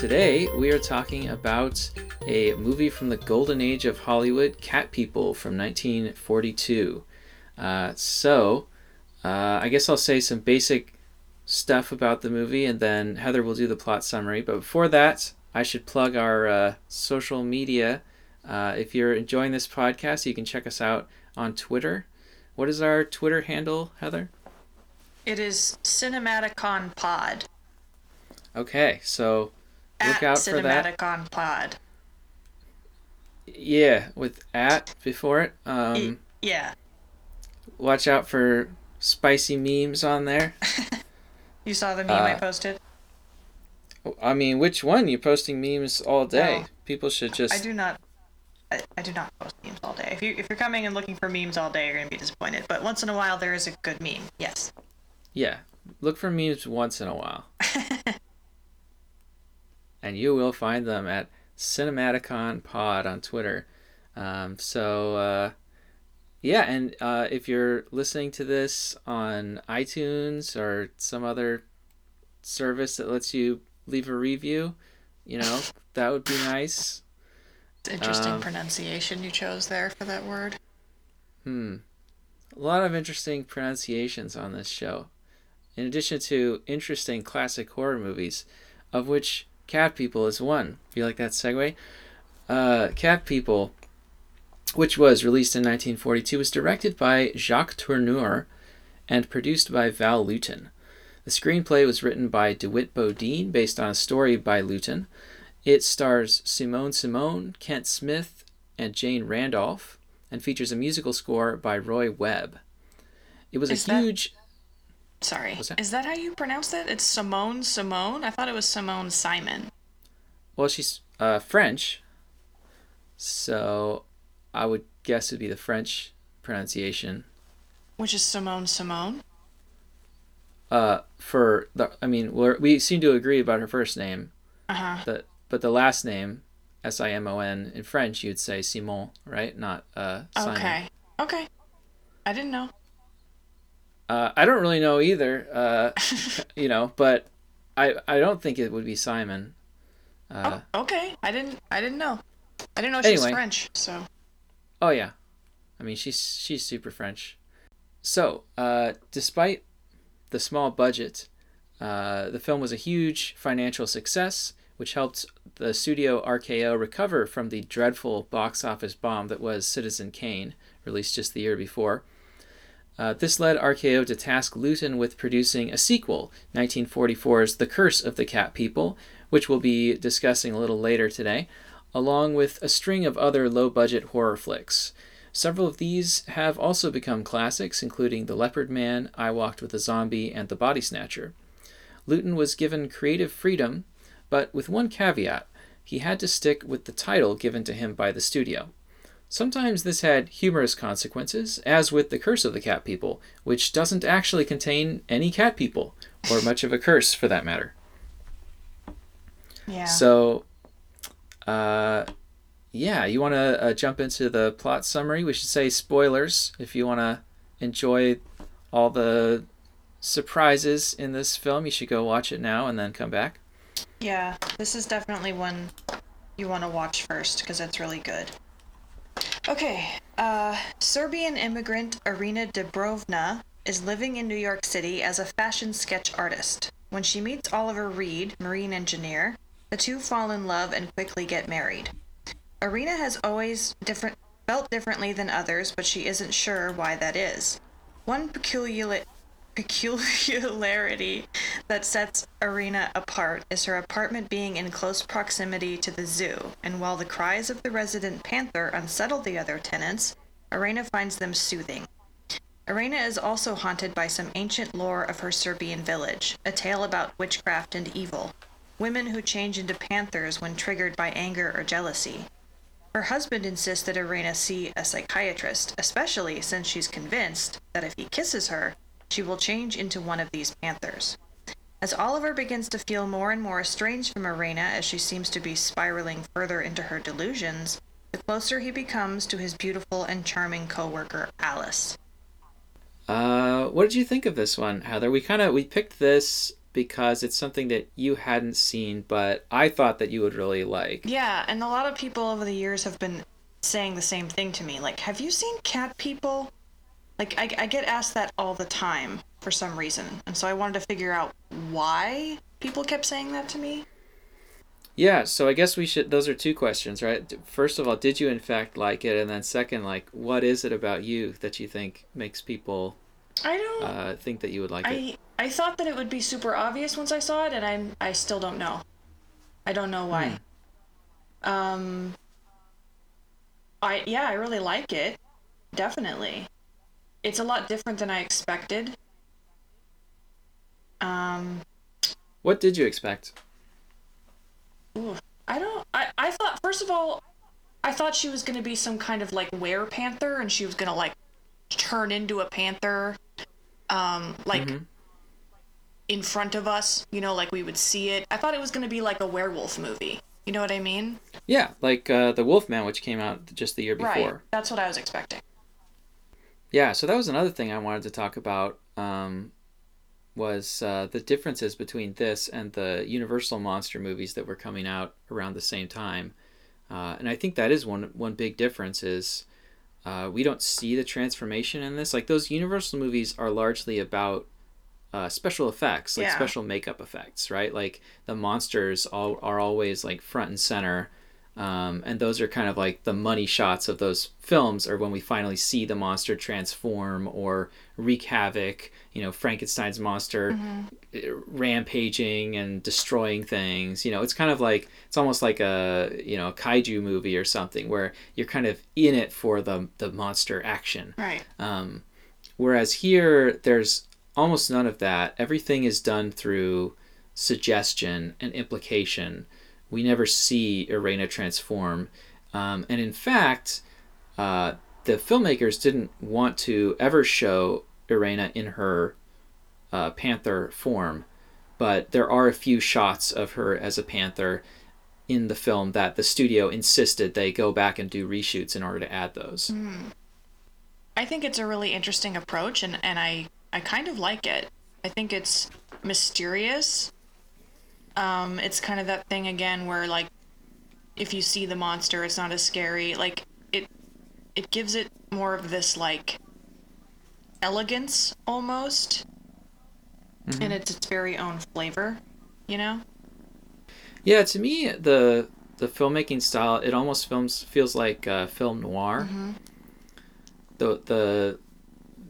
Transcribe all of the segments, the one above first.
today we are talking about a movie from the golden age of Hollywood, Cat People from 1942. Uh, so, uh, I guess I'll say some basic stuff about the movie and then Heather will do the plot summary. But before that, I should plug our uh, social media. Uh, if you're enjoying this podcast, you can check us out on Twitter. What is our Twitter handle, Heather? It is Cinematicon Pod. Okay, so look At out for that. Cinematicon Pod. Yeah, with at before it. Um, Yeah. watch out for spicy memes on there. You saw the meme I Uh, posted? I mean, which one? You're posting memes all day. No. People should just. I do not. I, I do not post memes all day. If you if you're coming and looking for memes all day, you're gonna be disappointed. But once in a while, there is a good meme. Yes. Yeah, look for memes once in a while. and you will find them at Cinematicon Pod on Twitter. Um, so, uh, yeah, and uh, if you're listening to this on iTunes or some other service that lets you leave a review, you know, that would be nice. It's interesting Um, pronunciation you chose there for that word. Hmm. A lot of interesting pronunciations on this show. In addition to interesting classic horror movies, of which Cat People is one. Feel like that segue? Uh, Cat People, which was released in 1942, was directed by Jacques Tourneur and produced by Val Lewton. The screenplay was written by DeWitt Bodeen based on a story by Lewton. It stars Simone Simone, Kent Smith, and Jane Randolph and features a musical score by Roy Webb. It was Is a that- huge. Sorry. That? Is that how you pronounce it? It's Simone Simone? I thought it was Simone Simon. Well, she's uh, French, so I would guess it'd be the French pronunciation. Which is Simone Simone? Uh, for the, I mean, we're, we seem to agree about her first name, Uh huh. the, but the last name, S I M O N, in French, you'd say Simon, right? Not uh, Simon. Okay. Okay. I didn't know. Uh, I don't really know either, uh, you know, but I I don't think it would be Simon. Uh, Oh, okay. I didn't. I didn't know. I didn't know she was Anyway. French. So Oh yeah, I mean she's she's super French. So, uh, despite the small budget, uh, the film was a huge financial success, which helped the studio RKO recover from the dreadful box office bomb that was Citizen Kane, released just the year before. Uh, this led RKO to task Lewton with producing a sequel, 1944's The Curse of the Cat People, which we'll be discussing a little later today, along with a string of other low budget horror flicks. Several of these have also become classics, including The Leopard Man, I Walked with a Zombie, and The Body Snatcher. Lewton was given creative freedom, but with one caveat he had to stick with the title given to him by the studio. Sometimes this had humorous consequences, as with The Curse of the Cat People, which doesn't actually contain any cat people, or much of a curse for that matter. yeah. So, uh, yeah, you want to uh, jump into the plot summary? We should say spoilers if you want to enjoy all the surprises in this film. You should go watch it now and then come back. Yeah, this is definitely one you want to watch first because it's really good. Okay, uh, Serbian immigrant Irena Dubrovna is living in New York City as a fashion sketch artist. When she meets Oliver Reed, marine engineer, the two fall in love and quickly get married. Irina has always different felt differently than others, but she isn't sure why that is. One peculiar peculiarity that sets Irena apart is her apartment being in close proximity to the zoo, and while the cries of the resident panther unsettle the other tenants, Irena finds them soothing. Irena is also haunted by some ancient lore of her Serbian village, a tale about witchcraft and evil, women who change into panthers when triggered by anger or jealousy. Her husband insists that Irena see a psychiatrist, especially since she's convinced that if he kisses her, she will change into one of these panthers. As Oliver begins to feel more and more estranged from Irena as she seems to be spiraling further into her delusions, the closer he becomes to his beautiful and charming coworker, Alice. Uh, what did you think of this one, Heather? We kind of we picked this because it's something that you hadn't seen, but I thought that you would really like. Yeah, and a lot of people over the years have been saying the same thing to me. Like, have you seen Cat People? Like, I, I get asked that all the time for some reason. And so I wanted to figure out why people kept saying that to me. Yeah, so I guess we should. Those are two questions, right? First of all, did you in fact like it, and then second, like, what is it about you that you think makes people I don't uh, think that you would like I it? I thought that it would be super obvious once I saw it, and I'm I still don't know. I don't know why. Um. I yeah, I really like it. Definitely, it's a lot different than I expected. Um. What did you expect? Ooh, I don't. I I thought first of all, I thought she was gonna be some kind of like were panther, and she was gonna like turn into a panther, um, like Mhm. in front of us. You know, like we would see it. I thought it was gonna be like a werewolf movie. You know what I mean? Yeah, like uh, the Wolfman, which came out just the year before. Right. That's what I was expecting. Yeah, so that was another thing I wanted to talk about. Um, was uh, the differences between this and the Universal monster movies that were coming out around the same time, uh, and I think that is one one big difference is uh, we don't see the transformation in this. Like those Universal movies are largely about uh, special effects, like Yeah. special makeup effects, right? Like the monsters all are always like front and center. Um, and those are kind of like the money shots of those films are when we finally see the monster transform or wreak havoc you know frankenstein's monster uh, rampaging and destroying things you know it's kind of like it's almost like a you know a kaiju movie or something where you're kind of in it for the the monster action Right. um, whereas here, there's almost none of that. Everything is done through suggestion and implication. We never see Irena transform. Um, and in fact, uh, the filmmakers didn't want to ever show Irena in her uh, panther form, but there are a few shots of her as a panther in the film that the studio insisted they go back and do reshoots in order to add those. I think it's a really interesting approach, and and I I kind of like it. I think it's mysterious. Um, it's kind of that thing again where like, if you see the monster, it's not as scary. Like it, it gives it more of this like elegance almost, and it's its very own flavor. You know. Yeah, to me, the the filmmaking style it almost films feels like uh, film noir. The the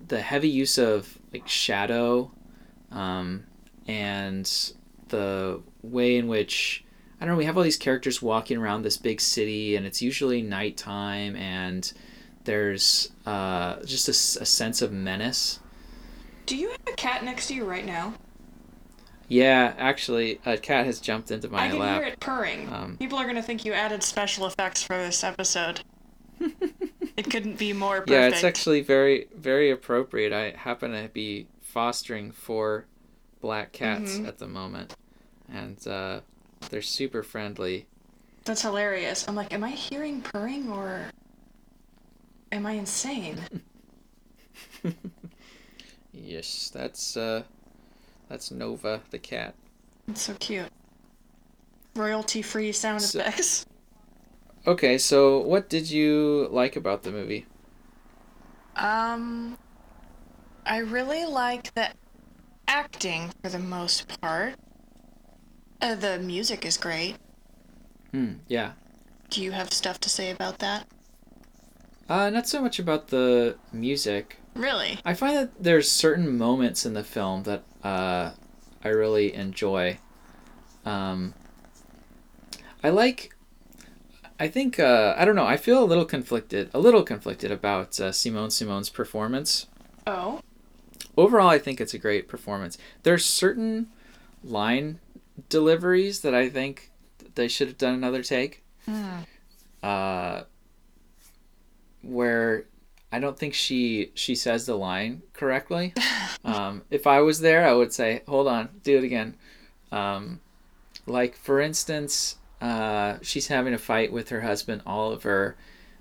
the heavy use of like shadow, um, and the way in which I don't know. We have all these characters walking around this big city, and it's usually nighttime, and there's uh, just a sense of menace. Do you have a cat next to you right now? Yeah, actually, a cat has jumped into my lap. I can lap. hear it purring. Um, People are gonna think you added special effects for this episode. it couldn't be more perfect. Yeah, it's actually very, very appropriate. I happen to be fostering four black cats Mhm. at the moment, and uh, they're super friendly. That's hilarious. I'm like, am I hearing purring or am I insane? Yes, that's uh, that's Nova the cat. It's so cute. Royalty free sound So- effects. Okay, so what did you like about the movie? Um, I really like the acting for the most part. Uh, the music is great. Hmm. Yeah. Do you have stuff to say about that? Uh, not so much about the music. Really? I find that there's certain moments in the film that uh, I really enjoy. Um, I like. I think uh, I don't know. I feel a little conflicted, a little conflicted about uh, Simone Simone's performance. Oh. Overall, I think it's a great performance. There's certain line deliveries that I think they should have done another take. Uh, where I don't think she she says the line correctly. um, if I was there, I would say, "Hold on, do it again." Um, like for instance, uh, she's having a fight with her husband Oliver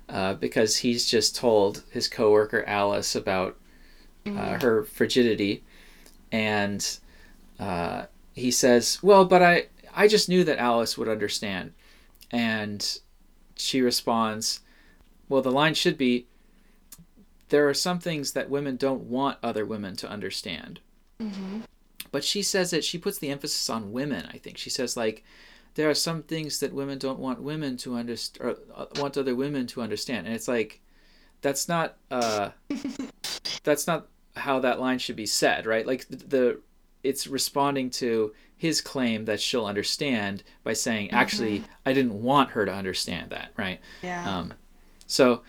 uh, because he's just told his coworker Alice about uh, her frigidity, and uh, he says, "Well, but I I just knew that Alice would understand," and she responds, "Well, the line should be." There are some things that women don't want other women to understand. But she says that she puts the emphasis on women, I think. She says, like, there are some things that women don't want women to understand, or uh, want other women to understand. And it's like, that's not, uh, that's not how that line should be said, right? Like, the, the it's responding to his claim that she'll understand by saying, actually, I didn't want her to understand that, right? Yeah. Um, so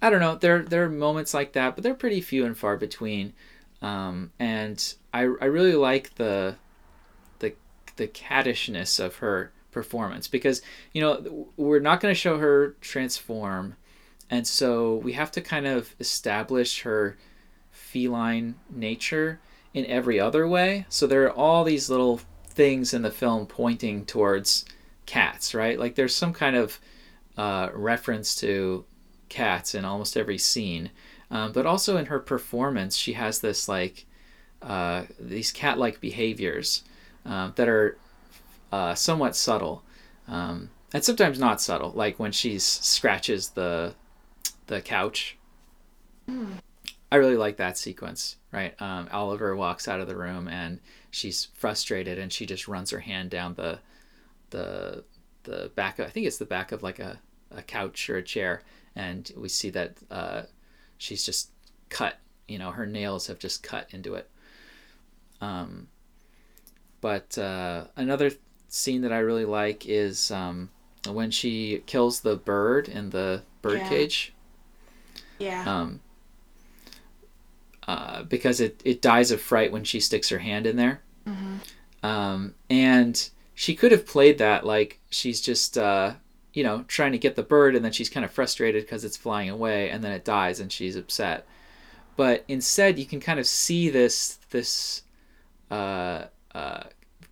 I don't know. There there are moments like that, but they're pretty few and far between. Um, and I I really like the the the cattishness of her performance because you know we're not going to show her transform, and so we have to kind of establish her feline nature in every other way. So there are all these little things in the film pointing towards cats, right? Like there's some kind of uh, reference to cats in almost every scene. Um, but also in her performance, she has this like uh, these cat-like behaviors um, that are uh, somewhat subtle, um, and sometimes not subtle. Like when she scratches the the couch. I really like that sequence. Right, um, Oliver walks out of the room and she's frustrated, and she just runs her hand down the the the back. Of, I think it's the back of like a, a couch or a chair, and we see that uh, she's just cut. You know, her nails have just cut into it. Um, but uh, another scene that I really like is um, when she kills the bird in the birdcage. Yeah. Um, uh, because it, it dies of fright when she sticks her hand in there. Um, and she could have played that like she's just, uh, you know, trying to get the bird and then she's kind of frustrated because it's flying away and then it dies and she's upset. But instead, you can kind of see this, this, uh, uh,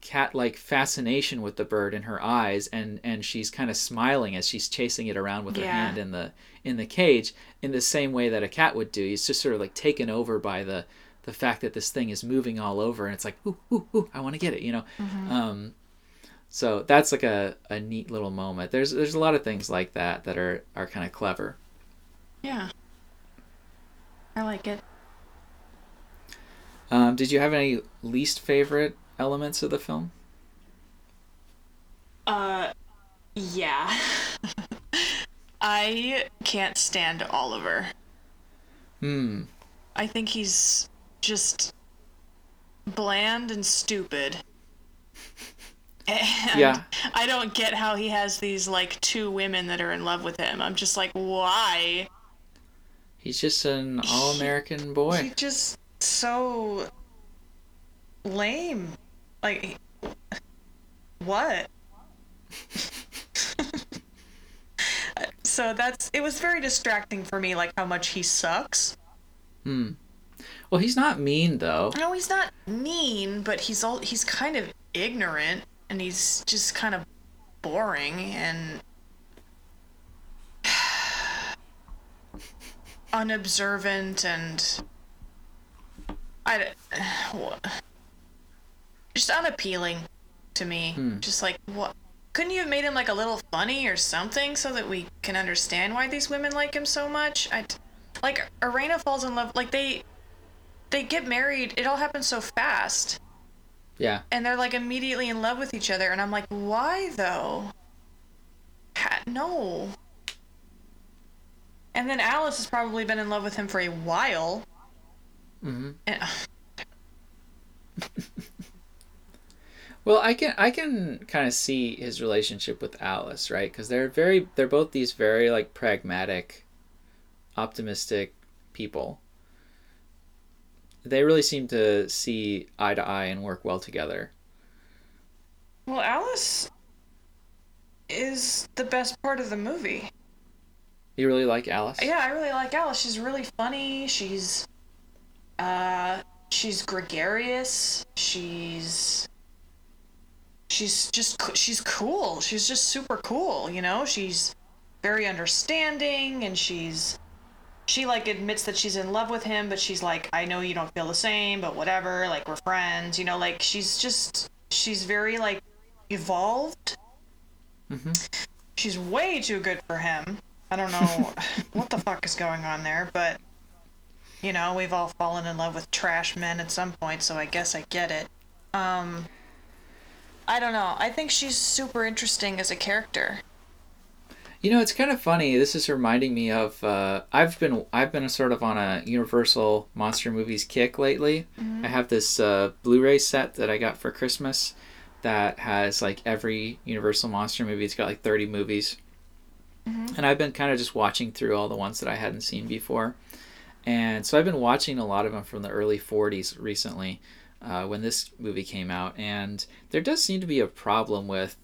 cat-like fascination with the bird in her eyes and and she's kind of smiling as she's chasing it around with her hand in the in the cage in the same way that a cat would do. He's just sort of like taken over by the the fact that this thing is moving all over and it's like ooh ooh ooh I want to get it you know? Um so that's like a, a neat little moment. There's there's a lot of things like that that are are kind of clever. Yeah. I like it. um did you have any least favorite elements of the film Uh, yeah. I can't stand Oliver. hmm I think he's just bland and stupid. And Yeah. I don't get how he has these like two women that are in love with him. I'm just like, why? he's just an all-american boy. He's just so lame. Like, what? so that's it was very distracting for me, like how much he sucks. hmm well he's not mean though No, he's not mean, but he's all he's kind of ignorant and he's just kind of boring and unobservant and I what just unappealing to me. Hmm. Just like what couldn't you have made him like a little funny or something so that we can understand why these women like him so much? I like Irena falls in love like they they get married. It all happens so fast yeah and they're like immediately in love with each other and i'm like why though Ha- no and then alice has probably been in love with him for a while hmm and, Well, I can I can kind of see his relationship with Alice, right? Because they're very they're both these very like pragmatic, optimistic people. They really seem to see eye to eye and work well together. well alice is the best part of the movie You really like Alice? yeah i really like alice she's really funny she's uh she's gregarious she's she's just she's cool she's just super cool you know she's very understanding and she's she like admits that she's in love with him, but she's like, I know you don't feel the same, but whatever. Like we're friends, you know. Like she's just she's very like evolved. Mm-hmm. She's way too good for him. I don't know what the fuck is going on there, but you know, we've all fallen in love with trash men at some point, so I guess I get it. Um I don't know. I think she's super interesting as a character. You know, it's kind of funny. This is reminding me of uh, I've been I've been sort of on a Universal monster movies kick lately. Mm-hmm. I have this uh, Blu-ray set that I got for Christmas that has like every Universal monster movie. It's got like thirty movies, Mm-hmm. and I've been kind of just watching through all the ones that I hadn't seen before. And so I've been watching a lot of them from the early '40s recently, uh, when this movie came out, and there does seem to be a problem with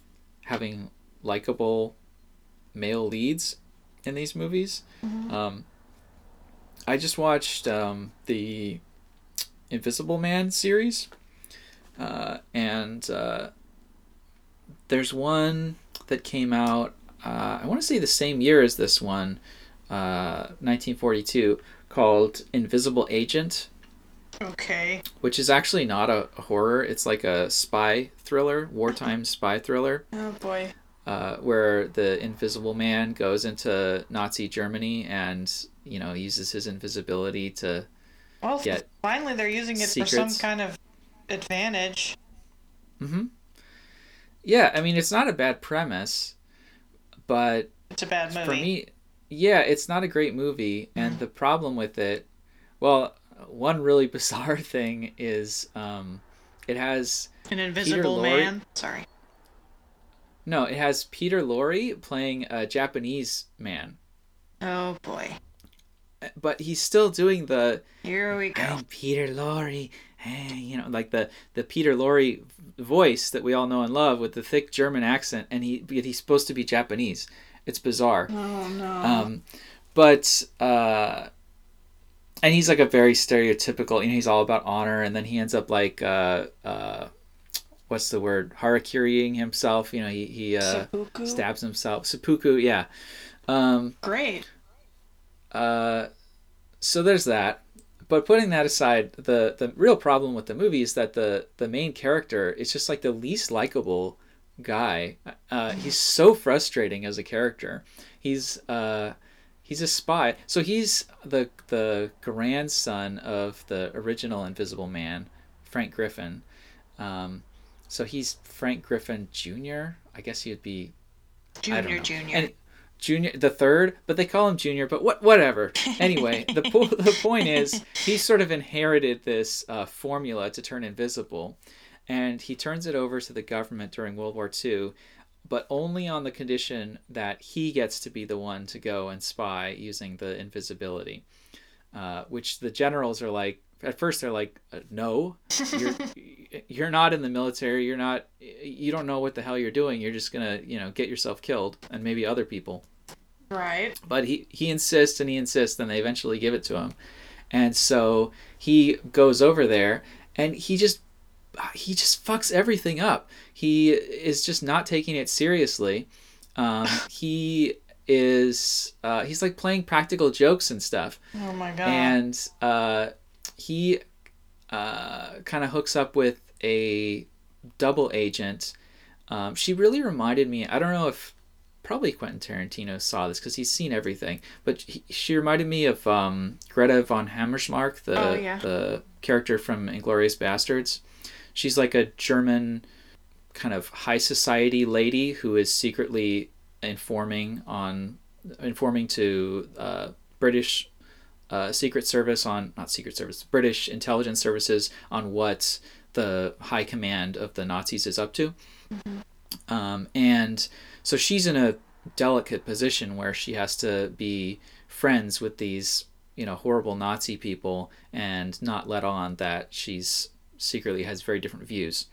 having likable male leads in these movies. Um, I just watched um, the Invisible Man series, uh, and uh, there's one that came out. Uh, I want to say the same year as this one, uh, 1942, called Invisible Agent Okay. which is actually not a horror. It's like a spy thriller, wartime spy thriller, Oh boy. uh, where the Invisible Man goes into Nazi Germany and you know uses his invisibility to. Well, Get finally they're using it for some kind of advantage. Mm hmm Yeah, I mean it's not a bad premise, but It's a bad movie. for me, yeah, it's not a great movie, and the problem with it, well, one really bizarre thing is um, it has An invisible man. Sorry. no, it has Peter Lorre playing a Japanese man. Oh boy. but he's still doing the Here we go. I'm Peter Lorre, hey, you know, like the the Peter Lorre voice that we all know and love with the thick German accent, and he he's supposed to be Japanese. It's bizarre. Oh no. Um, but uh, and he's like a very stereotypical. You know, he's all about honor, and then he ends up like uh, uh, what's the word? Harakiriing himself. You know, he he uh, stabs himself. Seppuku, yeah. Um, Great. uh, so there's that. But putting that aside, the the real problem with the movie is that the the main character is just like the least likable guy. Uh, he's so frustrating as a character. He's uh, he's a spy. So he's the the grandson of the original Invisible Man, Frank Griffin. Um, so he's Frank Griffin Jr. I guess he would be Junior, junior. And junior, the third, but they call him junior. But what, whatever. Anyway, the po- the point is, he sort of inherited this uh, formula to turn invisible, and he turns it over to the government during World War II, but only on the condition that he gets to be the one to go and spy using the invisibility. Uh, which the generals are like. At first, they're like, uh, "No, you're you're not in the military. You're not. You don't know what the hell you're doing. You're just gonna, you know, get yourself killed and maybe other people." right. But he he insists and he insists, and they eventually give it to him. And so he goes over there, and he just he just fucks everything up. He is just not taking it seriously. Um, he is uh, he's like playing practical jokes and stuff Oh my god. and uh, he uh, kind of hooks up with a double agent. Um, she really reminded me. I don't know if probably Quentin Tarantino saw this because he's seen everything, but he, she reminded me of um, Greta von Hammersmark, the Oh, yeah. the character from Inglourious Basterds. She's like a German kind of high society lady who is secretly informing on informing to uh, British uh, Secret Service on not Secret Service British intelligence services on what the high command of the Nazis is up to, um, and so she's in a delicate position where she has to be friends with these you know horrible Nazi people and not let on that she's secretly has very different views.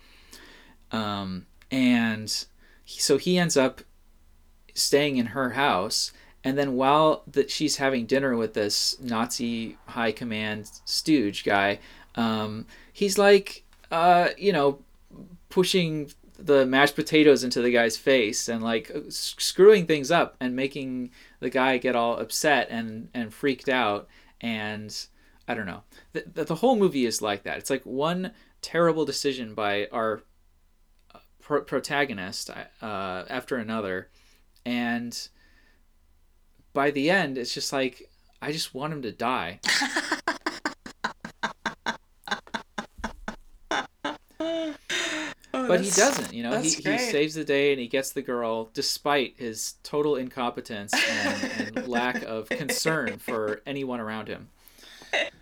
Um, and he, so he ends up staying in her house and then while that she's having dinner with this Nazi high command stooge guy, um, he's like, uh, you know, pushing the mashed potatoes into the guy's face and like screwing things up and making the guy get all upset and and freaked out and I don't know. The, the, the whole movie is like that. It's like one terrible decision by our uh, pro- protagonist uh, after another and by the end it's just like I just want him to die. Oh, but he doesn't you know he, he saves the day and he gets the girl despite his total incompetence and, and lack of concern for anyone around him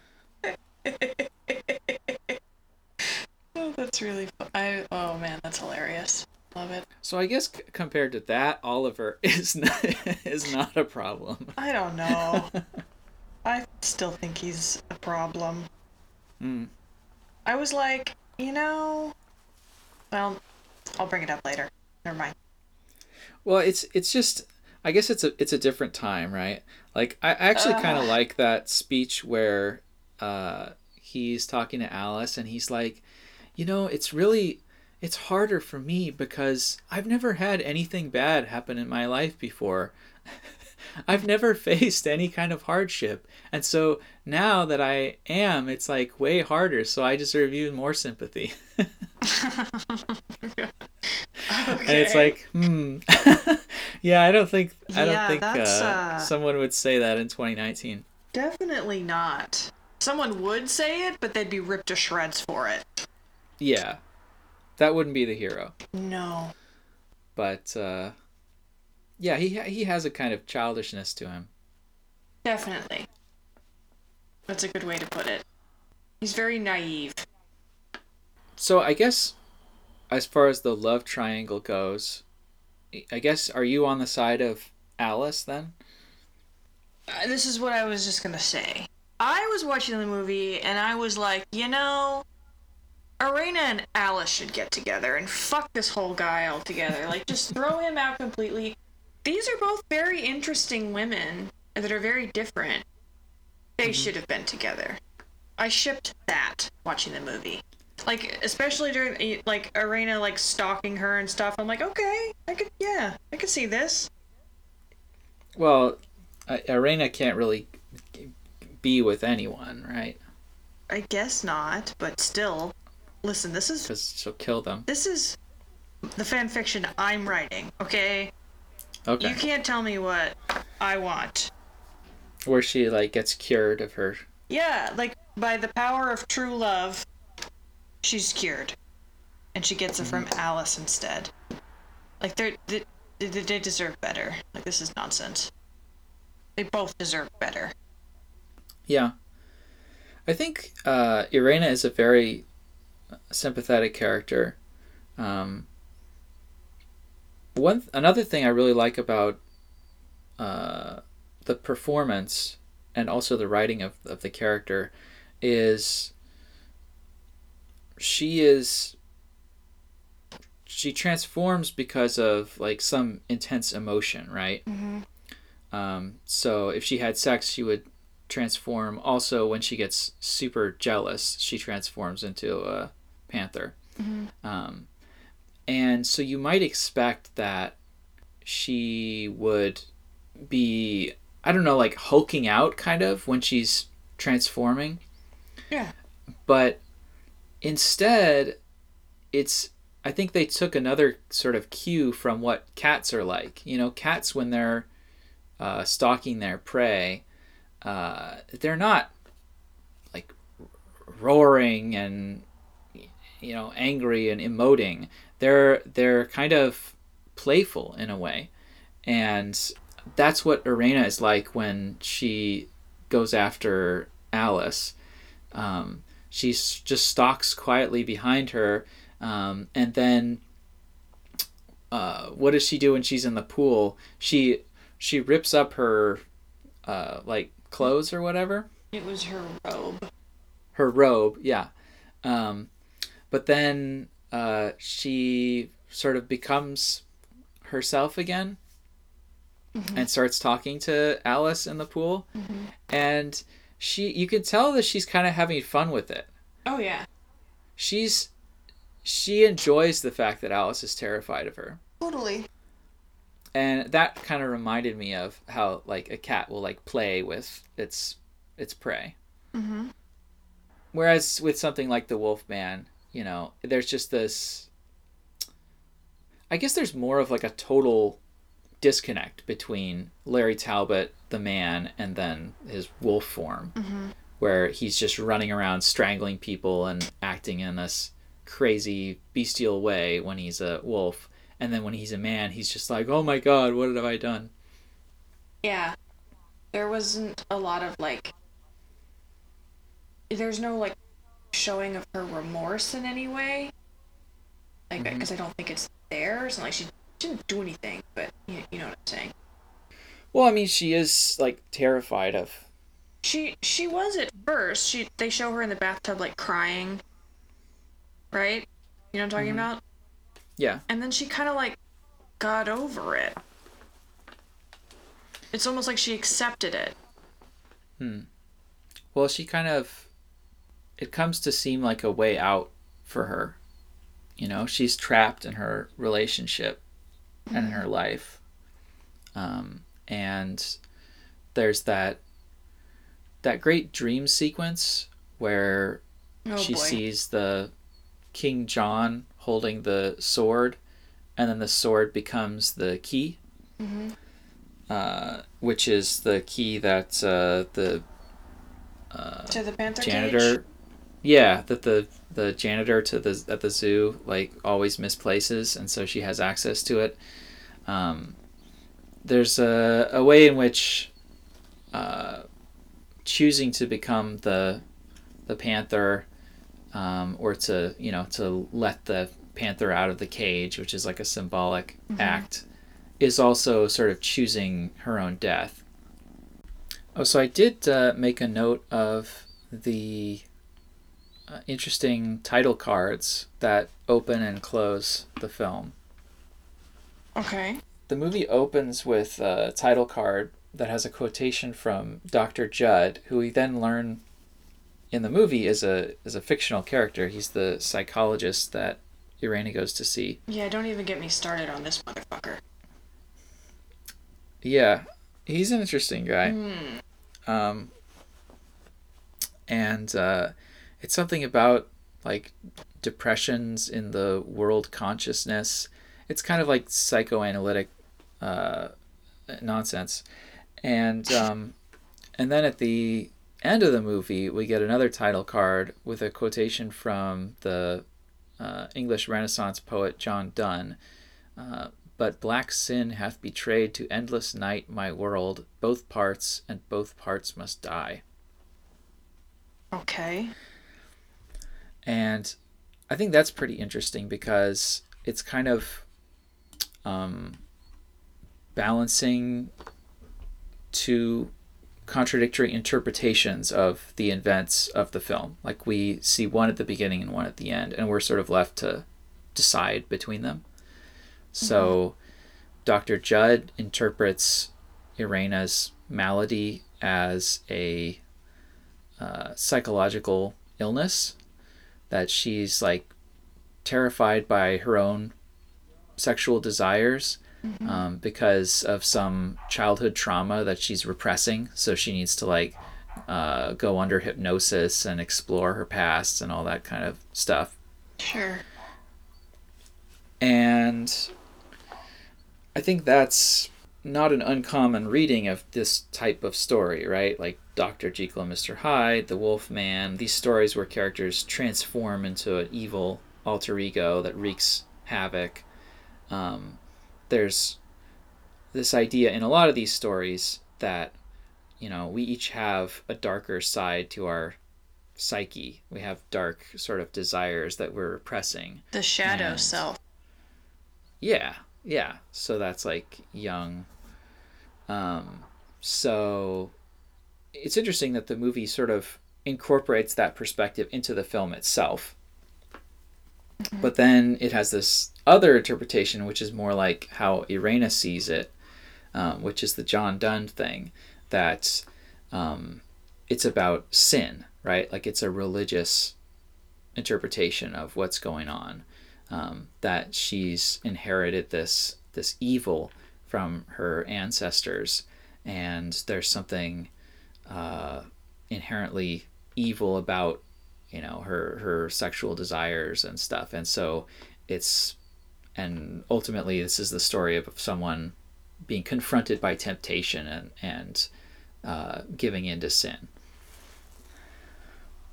that's really. I oh man, that's hilarious. Love it. so i guess c- compared to that oliver is not, is not a problem I don't know. I still think he's a problem. Hmm. I was like, you know, well, I'll bring it up later. Never mind. well it's it's just i guess it's a it's a different time right like i actually kind of like that speech where uh he's talking to alice and he's like you know it's really it's harder for me because I've never had anything bad happen in my life before. I've never faced any kind of hardship. And so now that I am, it's like way harder. So I deserve even more sympathy. okay. And it's like, hmm. yeah, I don't think I don't Yeah, think uh, uh, someone would say that in 2019. Definitely not. Someone would say it, but they'd be ripped to shreds for it. Yeah. That wouldn't be the hero. No. But uh yeah, he he has a kind of childishness to him. Definitely. That's a good way to put it. He's very naive. So I guess as far as the love triangle goes, I guess are you on the side of Alice then? Uh, this is what I was just gonna say. I was watching the movie and I was like, you know, Irena and Alice should get together and fuck this whole guy altogether. Like, just throw him out completely. These are both very interesting women that are very different. They mm-hmm. should have been together. I shipped that watching the movie. Like, especially during, eh, like, Irena, like, stalking her and stuff. I'm like, okay, I could, yeah, I could see this. Well, Irena can't really be with anyone, right? I guess not, but still. Listen, this is Because she'll kill them. this is the fan fiction I'm writing, okay? Okay. You can't tell me what I want. Where she like gets cured of her. Yeah, like by the power of true love, she's cured, and she gets it from Alice instead. Like they're they, they, they deserve better. Like this is nonsense. They both deserve better. Yeah. I think uh, Irena is a very sympathetic character. Um, one another thing I really like about uh, the performance and also the writing of, of the character is she is she transforms because of like some intense emotion, right? Mm-hmm. Um, so if she had sex, she would transform. Also, when she gets super jealous, she transforms into a panther. Um, and so you might expect that she would be, I don't know, like hulking out kind of when she's transforming. Yeah. But instead, it's I think they took another sort of cue from what cats are like. You know, cats when they're uh, stalking their prey, uh, they're not like roaring and you know angry and emoting. They're they're kind of playful in a way, and that's what Irena is like when she goes after Alice. Um, she just stalks quietly behind her, um, and then uh, what does she do when she's in the pool? She she rips up her uh, like clothes or whatever, It was her robe. her robe, yeah. Um, but then uh, she sort of becomes herself again and starts talking to Alice in the pool, and she you can tell that she's kind of having fun with it. Oh yeah. she's she enjoys the fact that Alice is terrified of her. Totally. And that kind of reminded me of how like a cat will like play with its its prey. Mm-hmm. Whereas with something like the Wolfman, you know, there's just this I guess there's more of like a total disconnect between Larry Talbot, the man, and then his wolf form, Mm-hmm. where he's just running around strangling people and acting in this crazy bestial way when he's a wolf. And then when he's a man, he's just like, oh my god, what have I done? Yeah. There wasn't a lot of like. There's no like showing of her remorse in any way. Like, Mhm. because I don't think it's there. It's not like she didn't do anything, but you, you know what I'm saying. Well, I mean, she is like terrified of. She she was at first. She they show her in the bathtub like crying. Right? You know what I'm talking Mhm. about? Yeah. And then she kind of like got over it. It's almost like she accepted it. Hmm. Well, she kind of. It comes to seem like a way out for her. You know, she's trapped in her relationship and in her life. Um, and there's that that great dream sequence where Oh she boy. sees the King John holding the sword, and then the sword becomes the key, Mhm. uh, which is the key that uh, the to the panther janitor, cage. Yeah, that the the janitor to the at the zoo like always misplaces, and so she has access to it. Um, there's a a way in which uh, choosing to become the the panther um, or to you know to let the panther out of the cage which is like a symbolic act is also sort of choosing her own death oh so i did uh, make a note of the uh, interesting title cards that open and close the film Okay. the movie opens with a title card that has a quotation from Dr. Judd, who we then learn in the movie is a is a fictional character. He's the psychologist that Irena goes to see. Yeah, don't even get me started on this motherfucker. Yeah, he's an interesting guy. Hmm. Um, and uh, it's something about like depressions in the world consciousness. It's kind of like psychoanalytic uh, nonsense, and um, and then at the end of the movie, we get another title card with a quotation from the uh, English Renaissance poet John Donne. Uh, but black sin hath betrayed to endless night my world, both parts, and both parts must die. Okay. And I think that's pretty interesting because it's kind of um, balancing two contradictory interpretations of the events of the film. Like we see one at the beginning and one at the end, and we're sort of left to decide between them. So Dr. Judd interprets Irena's malady as a uh, psychological illness that she's like terrified by her own sexual desires um, because of some childhood trauma that she's repressing. So she needs to like uh, go under hypnosis and explore her past and all that kind of stuff. Sure. And I think that's not an uncommon reading of this type of story, right? Like Dr. Jekyll and Mr. Hyde, The Wolf Man, these stories where characters transform into an evil alter ego that wreaks havoc. Um, there's this idea in a lot of these stories that, you know, we each have a darker side to our psyche. We have dark sort of desires that we're repressing. The shadow And- self. Yeah, yeah. So that's like Jung. Um, so it's interesting that the movie sort of incorporates that perspective into the film itself. But then it has this other interpretation, which is more like how Irena sees it, um, which is the John Donne thing, that um, it's about sin, right? Like it's a religious interpretation of what's going on. Um, that she's inherited this this evil from her ancestors, and there's something uh, inherently evil about you know her her sexual desires and stuff, and so it's and ultimately this is the story of someone being confronted by temptation and and uh, giving in to sin.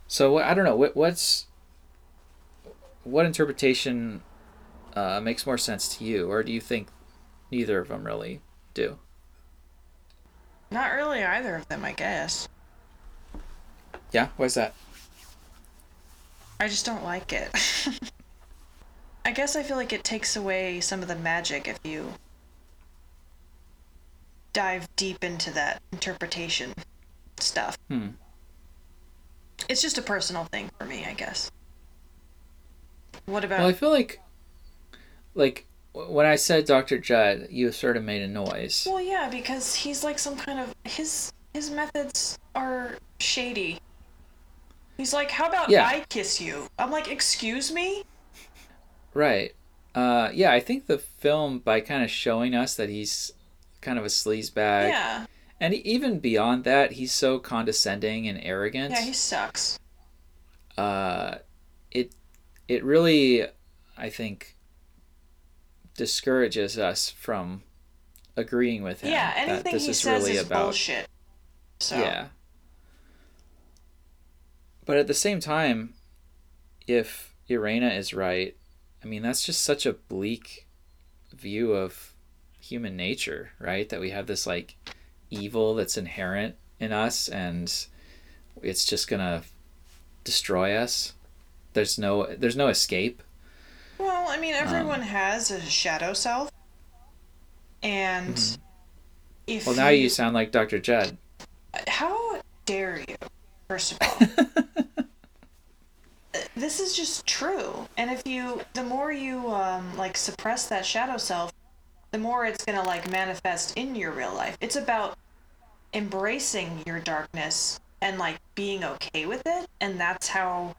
So I don't know what, what's what interpretation uh, makes more sense to you, or do you think neither of them really do? Not really either of them, I guess. Yeah, why's that? I just don't like it. I guess I feel like it takes away some of the magic if you dive deep into that interpretation stuff. Hmm. It's just a personal thing for me, I guess. What about Well, I feel like, like when I said Dr. Judd, you sort of made a noise. Well, yeah, because he's like some kind of his his methods are shady. He's like, "How about Yeah. I kiss you?" I'm like, "Excuse me?" Right. Uh, yeah, I think the film, by kind of showing us that he's kind of a sleazebag, yeah. and even beyond that, he's so condescending and arrogant. Yeah, he sucks. uh, it it really, I think, discourages us from agreeing with him. Yeah, that anything this he is says really is about bullshit. So yeah. But at the same time, if Irena is right, I mean that's just such a bleak view of human nature, right? That we have this like evil that's inherent in us and it's just gonna destroy us. There's no there's no escape. Well, I Um, mean, everyone has a shadow self, and if Mm-hmm. Well now you sound like Dr. Judd. how dare you? First of all, this is just true. And if you, the more you um, like suppress that shadow self, the more it's gonna like manifest in your real life. It's about embracing your darkness and like being okay with it, and that's how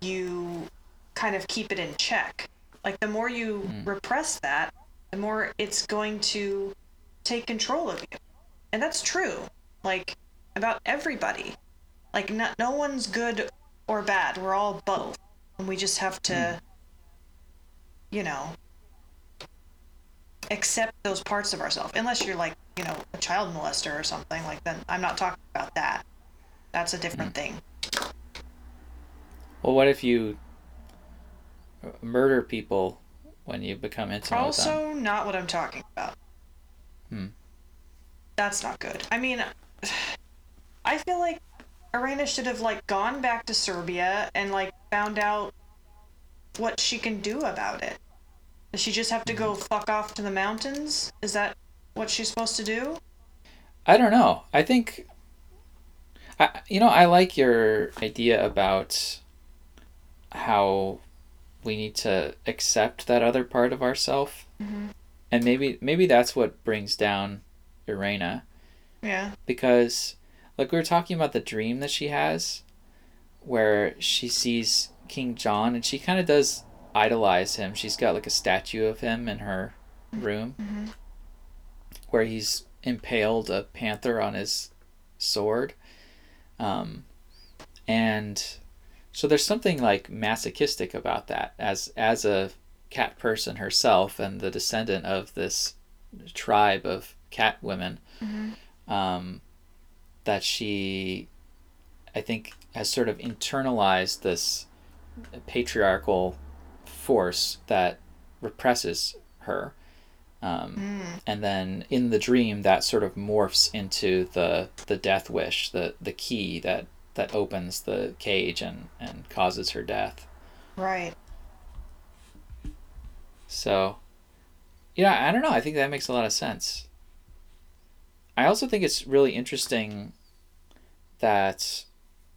you kind of keep it in check. Like the more you hmm. repress that, the more it's going to take control of you. And that's true. Like about everybody. Like no, no one's good or bad. We're all both. And we just have to hmm. you know accept those parts of ourselves. Unless you're like, you know, a child molester or something like then I'm not talking about that. That's a different hmm. thing. Well what if you murder people when you become intimate? Also, not what I'm talking about. Hmm. That's not good. I mean, I feel like Irena should have like gone back to Serbia and like found out what she can do about it. Does she just have to go fuck off to the mountains? Is that what she's supposed to do? I don't know. I think, I you know I like your idea about how we need to accept that other part of ourself, mm-hmm. and maybe maybe that's what brings down Irena Yeah. because like we were talking about the dream that she has where she sees King John and she kind of does idolize him. She's got like a statue of him in her mm-hmm. room mm-hmm. where he's impaled a panther on his sword. Um, and so there's something like masochistic about that as as a cat person herself and the descendant of this tribe of cat women um, that she i think has sort of internalized this patriarchal force that represses her um, and then in the dream that sort of morphs into the the death wish the the key that that opens the cage and and causes her death Right. so yeah i don't know i think that makes a lot of sense i also think it's really interesting that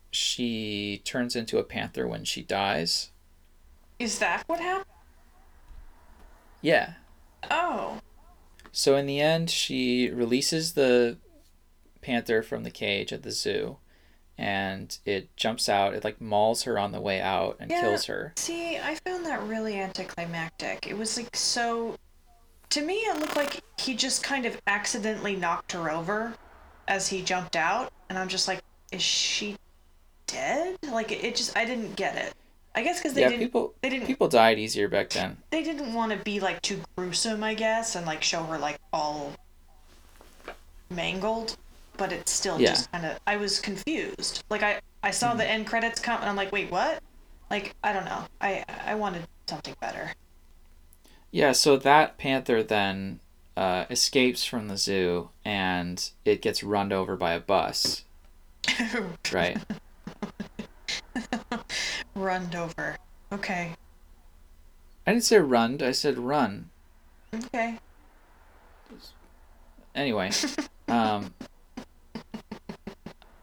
she turns into a panther when she dies Is that what happened? yeah Oh. So in the end, she releases the panther from the cage at the zoo, and it jumps out. It like mauls her on the way out and Yeah. kills her. See, I found that really anticlimactic. It was like so. To me, it looked like he just kind of accidentally knocked her over as he jumped out, and I'm just like, is she dead? Like it, it just, I didn't get it. I guess because they yeah, didn't, people they didn't, people died easier back then. they didn't want to be like too gruesome, I guess, and like show her like all mangled. But it's still Yeah. just kind of, I was confused. Like I, I saw the end credits come, and I'm like, wait, what? Like I don't know. I, I wanted something better. Yeah, so that panther then uh, escapes from the zoo and it gets run over by a bus, right? Runned over. Okay. I didn't say runned, I said run. Okay. Anyway, um,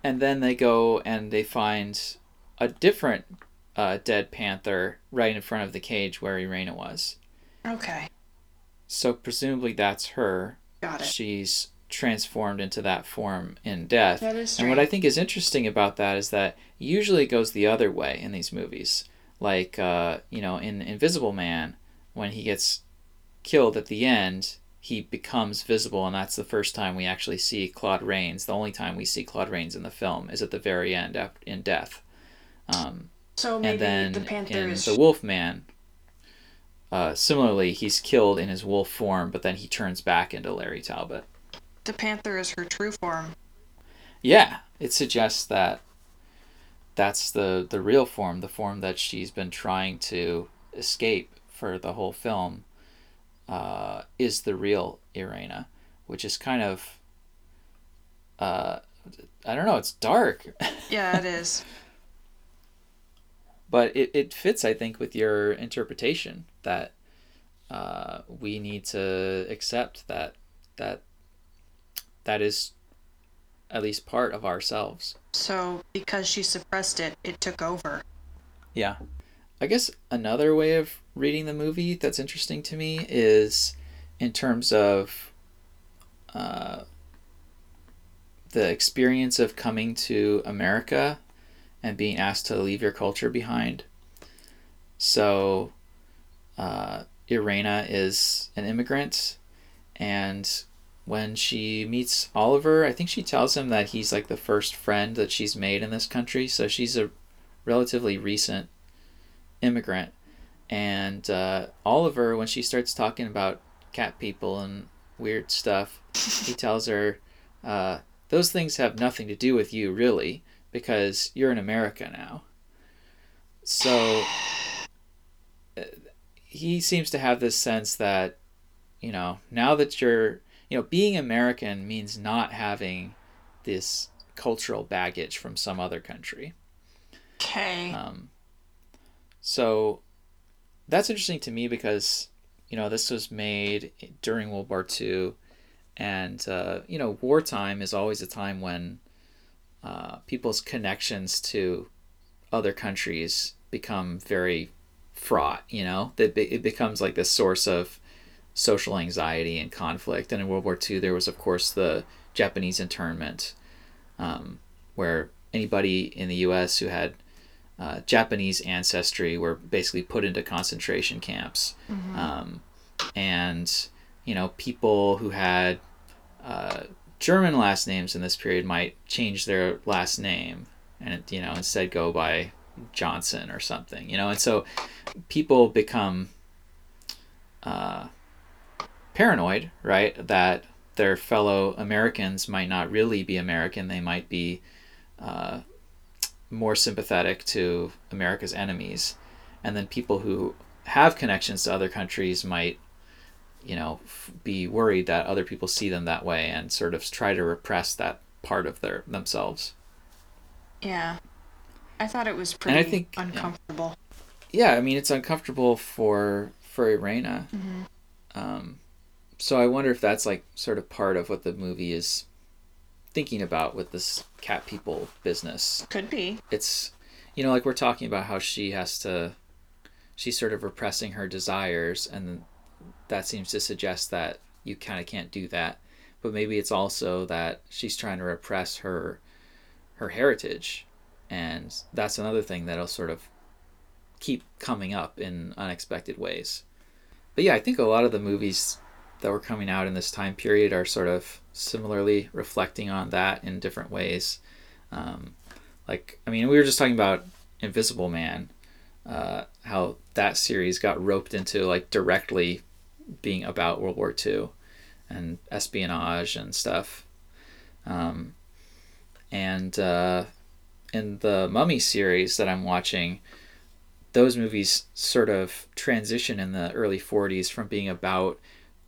and then they go and they find a different uh, dead panther right in front of the cage where Irena was. Okay. So presumably that's her. Got it. She's transformed into that form in death. That is And what I think is interesting about that is that usually it goes the other way in these movies. Like, uh, you know, in Invisible Man, when he gets killed at the end, he becomes visible, and that's the first time we actually see Claude Rains. The only time we see Claude Rains in the film is at the very end in death. Um, So maybe and then the panther in is. The Wolf Man, uh, similarly, he's killed in his wolf form, but then he turns back into Larry Talbot. the panther is her true form. Yeah, it suggests that that's the the real form, the form that she's been trying to escape for the whole film, uh, is the real Irena, which is kind of, uh, I don't know, it's dark, Yeah, it is. but it, it fits, I think, with your interpretation that uh, we need to accept that that that is at least part of ourselves. So because she suppressed it, it took over. Yeah. I guess another way of reading the movie that's interesting to me is in terms of uh, the experience of coming to America and being asked to leave your culture behind. So, uh, Irena is an immigrant, and when she meets Oliver, I think she tells him that he's like the first friend that she's made in this country. So she's a relatively recent immigrant. And uh, Oliver, when she starts talking about cat people and weird stuff, he tells her, uh, those things have nothing to do with you, really, because you're in America now. So uh, he seems to have this sense that, you know, now that you're, you know, being American means not having this cultural baggage from some other country. Okay. Um, so that's interesting to me because you know this was made during World War II, and uh, you know wartime is always a time when uh, people's connections to other countries become very fraught. You know, that it becomes like this source of social anxiety and conflict. And in World War II, there was of course the Japanese internment, um, where anybody in the U.S. who had uh, Japanese ancestry were basically put into concentration camps. Um, and, you know, people who had uh, German last names in this period might change their last name and, you know, instead go by Johnson or something, you know. And so people become uh, paranoid, right? That their fellow Americans might not really be American. They might be uh, more sympathetic to America's enemies, and then people who have connections to other countries might, you know, f- be worried that other people see them that way and sort of try to repress that part of their themselves. yeah. I thought it was pretty I pretty think- uncomfortable. Yeah, I mean it's uncomfortable for for Irena. Um, so I wonder if that's like sort of part of what the movie is thinking about with this cat people business. Could be. it's you know like we're talking about how she has to she's sort of repressing her desires and that seems to suggest that you kind of can't do that but maybe it's also that she's trying to repress her her heritage and that's another thing that'll sort of keep coming up in unexpected ways. But yeah, I think a lot of the movies that were coming out in this time period are sort of similarly reflecting on that in different ways. Um, like, I mean, we were just talking about Invisible Man, uh, how that series got roped into like directly being about World War II and espionage and stuff. Um, and uh, in the Mummy series that I'm watching, those movies sort of transition in the early 40s from being about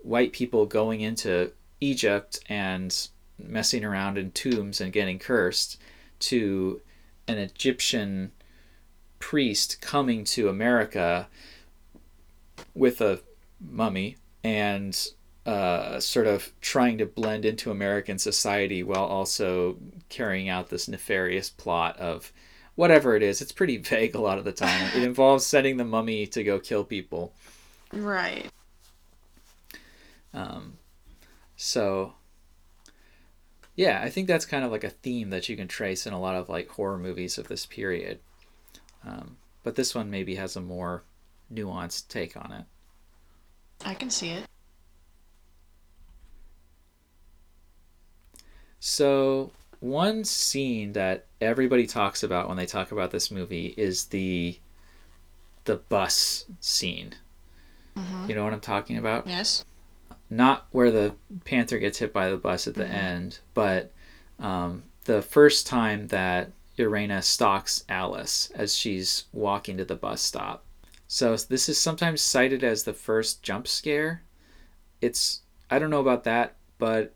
white people going into Egypt and messing around in tombs and getting cursed to an Egyptian priest coming to America with a mummy and uh, sort of trying to blend into American society while also carrying out this nefarious plot of whatever it is. It's pretty vague a lot of the time. it involves sending the mummy to go kill people. Right. Um, so, yeah, I think that's kind of like a theme that you can trace in a lot of like horror movies of this period. Um, but this one maybe has a more nuanced take on it. I can see it. So, one scene that everybody talks about when they talk about this movie is the the bus scene. Mm-hmm. You know what I'm talking about? Yes. Not where the panther gets hit by the bus at the mm-hmm. end, but um, the first time that Irena stalks Alice as she's walking to the bus stop. So this is sometimes cited as the first jump scare. It's I don't know about that, but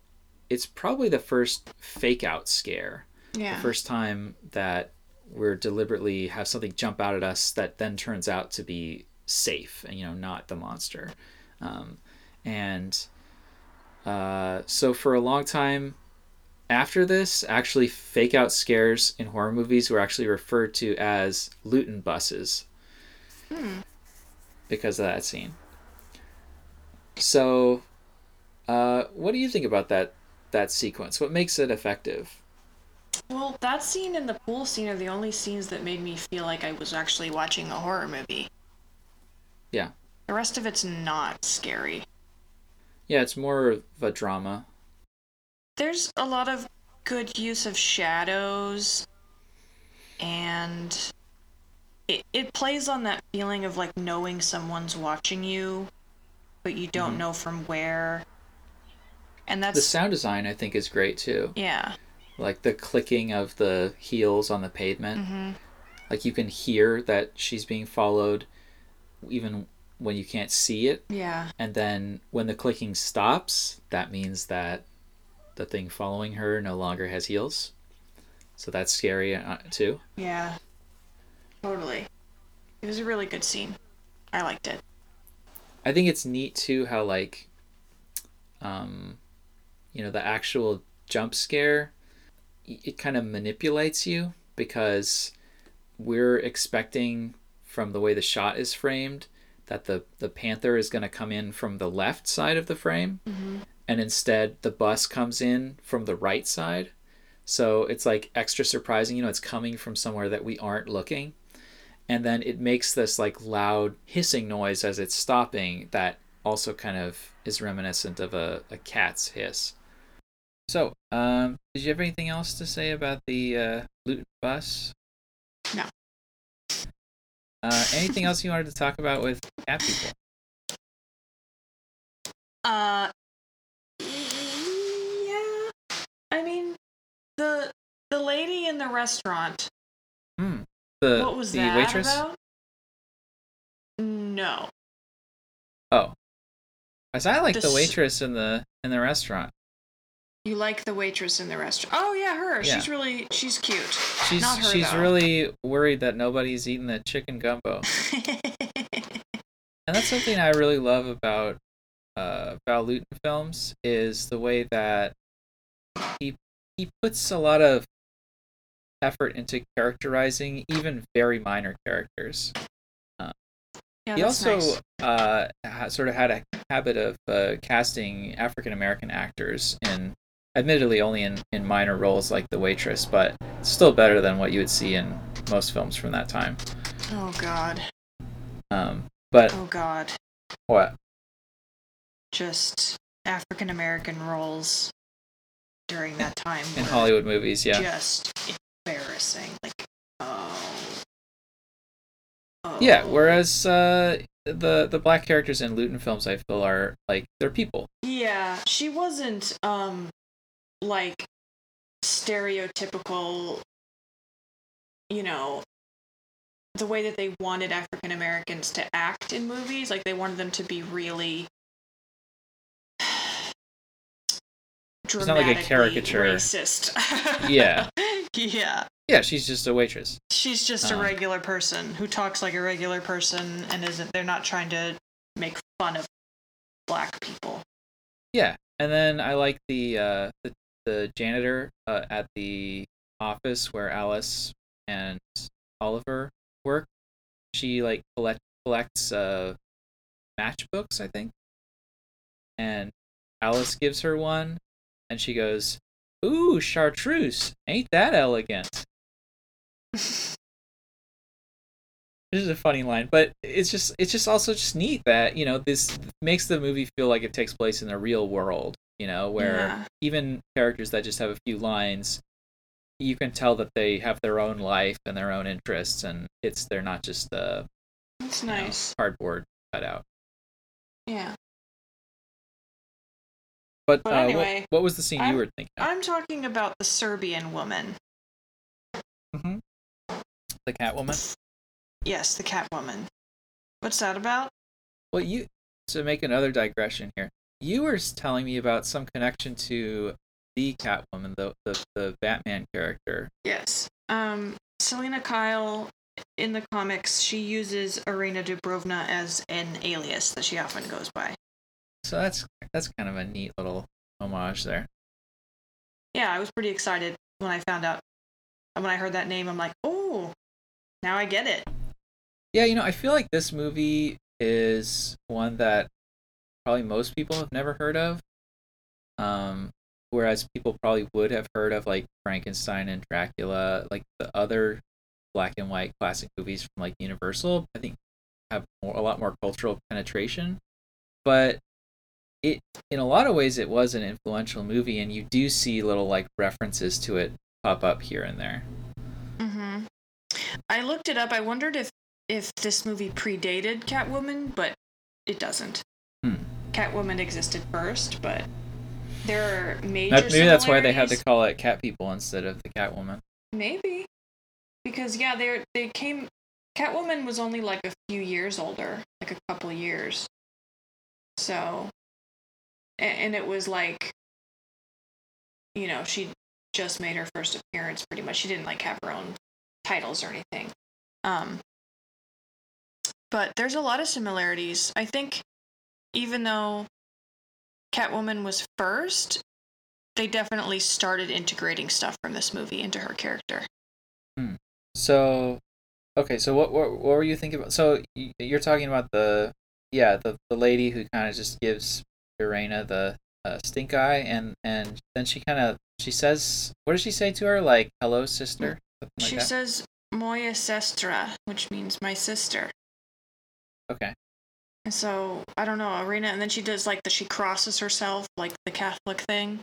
it's probably the first fake out scare. Yeah. The first time that we're deliberately have something jump out at us that then turns out to be safe and you know not the monster. Um, and uh, so for a long time after this, actually fake out scares in horror movies were actually referred to as Lewton buses. Hmm. Because of that scene. So, uh, what do you think about that that sequence? What makes it effective? Well, that scene and the pool scene are the only scenes that made me feel like I was actually watching a horror movie. Yeah. The rest of it's not scary. Yeah, it's more of a drama. There's a lot of good use of shadows and it, it plays on that feeling of like knowing someone's watching you but you don't mm-hmm. know from where and that's the sound design i think is great too yeah like the clicking of the heels on the pavement mm-hmm. like you can hear that she's being followed even when you can't see it. Yeah. And then when the clicking stops that means that the thing following her no longer has heels. So that's scary uh, too. Yeah. Totally. It was a really good scene. I liked it. I think it's neat too how like um you know the actual jump scare it kind of manipulates you because we're expecting from the way the shot is framed that the the panther is going to come in from the left side of the frame mm-hmm. and instead the bus comes in from the right side so it's like extra surprising you know it's coming from somewhere that we aren't looking and then it makes this like loud hissing noise as it's stopping that also kind of is reminiscent of a, a cat's hiss so, um, did you have anything else to say about the uh, Lewton bus? No. Uh, anything else you wanted to talk about with cat people? Uh, yeah. I mean, the the lady in the restaurant. Hmm. The what was the that waitress? about? No. Oh. I like the, The waitress in the in the restaurant. You like the waitress in the restaurant? Oh yeah, her. Yeah. She's really she's cute. She's Not her, she's though. really worried that nobody's eating the chicken gumbo. And that's something I really love about uh, Val Lewton films is the way that he he puts a lot of effort into characterizing even very minor characters. yeah, he also nice. uh, ha- sort of had a habit of uh, casting African American actors in admittedly only in, in minor roles like the waitress, but still better than what you would see in most films from that time. Oh God. Um, but Oh God. what? Just African American roles during that time In Hollywood movies, yeah. just embarrassing. Like, oh. oh. Yeah, whereas uh, the the black characters in Lewton films I feel are like they're people. Yeah, she wasn't um like stereotypical you know the way that they wanted African Americans to act in movies, like they wanted them to be really It's not like a caricature. racist. Yeah. yeah. Yeah, she's just a waitress. She's just a Um, regular person who talks like a regular person and isn't they're not trying to make fun of black people. Yeah, and then I like the uh, the, the janitor uh, at the office where Alice and Oliver work. She like collect collects uh, matchbooks, I think, and Alice gives her one, and she goes, "Ooh, chartreuse, ain't that elegant?" This is a funny line, but it's just it's just also just neat that you know this makes the movie feel like it takes place in the real world. You know, where Yeah. even characters that just have a few lines, you can tell that they have their own life and their own interests, and it's they're not just uh, That's you know, nice. cardboard cutout. Yeah. But, But uh, what- anyway, what, was the scene I'm- you were thinking? Of? I'm talking about the Serbian woman. Mm-hmm. The Catwoman. Yes, the Catwoman. What's that about? Well, you to make another digression here. You were telling me about some connection to the Catwoman, the the, the Batman character. Yes. Um, Selina Kyle in the comics, she uses Irena Dubrovna as an alias that she often goes by. So that's that's kind of a neat little homage there. Yeah, I was pretty excited when I found out. And when I heard that name, I'm like, oh, now I get it. Yeah, you know, I feel like this movie is one that probably most people have never heard of. Um, whereas people probably would have heard of like Frankenstein and Dracula, like the other black and white classic movies from like Universal. I think have more, a lot more cultural penetration, but it in a lot of ways it was an influential movie, and you do see little like references to it pop up here and there. Mm-hmm. I looked it up. I wondered if if this movie predated Catwoman, but it doesn't. Hmm. Catwoman existed first, but there are major. That- maybe that's why they had to call it Cat People instead of the Catwoman. Maybe. Because yeah, they they came Catwoman was only like a few years older, like a couple years. So and, and it was like you know, she just made her first appearance pretty much. She didn't like have her own titles or anything. Um but there's a lot of similarities. I think even though Catwoman was first, they definitely started integrating stuff from this movie into her character. So, okay, so what what, what were you thinking about? So you're talking about the yeah the the lady who kind of just gives Irena the uh, stink eye, and and then she kind of she says what does she say to her like hello sister something like she that? says Moya Sestra, which means my sister. Okay, so I don't know, Irena, and then she does like the she crosses herself, like the Catholic thing,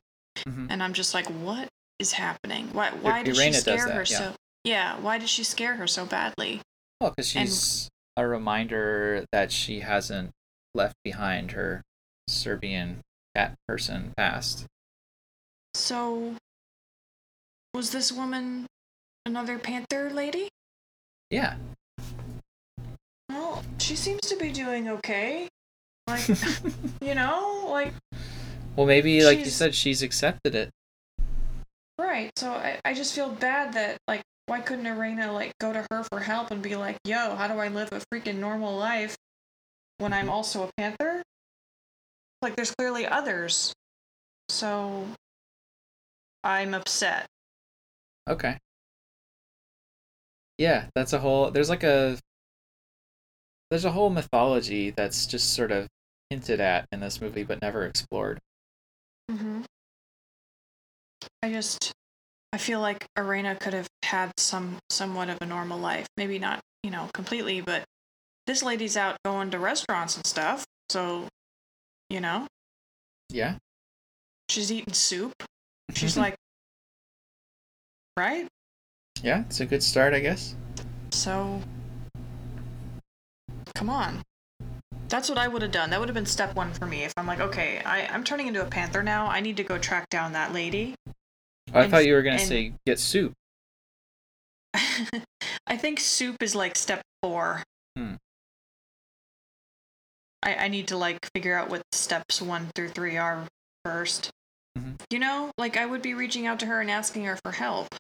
hmm and I'm just like, what is happening? Why why did she scare that, her yeah. so? Yeah, why did she scare her so badly? well because And- she's a reminder that she hasn't left behind her Serbian cat person past. So was this woman another Panther lady? Yeah, Well, she seems to be doing okay. Like, you know, like well maybe like you said she's accepted it. Right. So I, I just feel bad that like why couldn't Irena like go to her for help and be like, yo, how do I live a freaking normal life when I'm also a panther? Like there's clearly others. So I'm upset. Okay. Yeah, that's a whole there's like a there's a whole mythology that's just sort of hinted at in this movie but never explored. Mm-hmm. I just I feel like Irena could have had some somewhat of a normal life. Maybe not, you know, completely, but this lady's out going to restaurants and stuff. So, you know, Yeah. she's eating soup. She's like right? Yeah, it's a good start, I guess. So come on. That's what I would have done. That would have been step one for me. If I'm like, okay, I, I'm turning into a panther now. I need to go track down that lady. I And- thought you were gonna and- say get soup. I think soup is like step four. Hmm. I, I need to like figure out what steps one through three are 1st Mhm. You know, like I would be reaching out to her and asking her for help.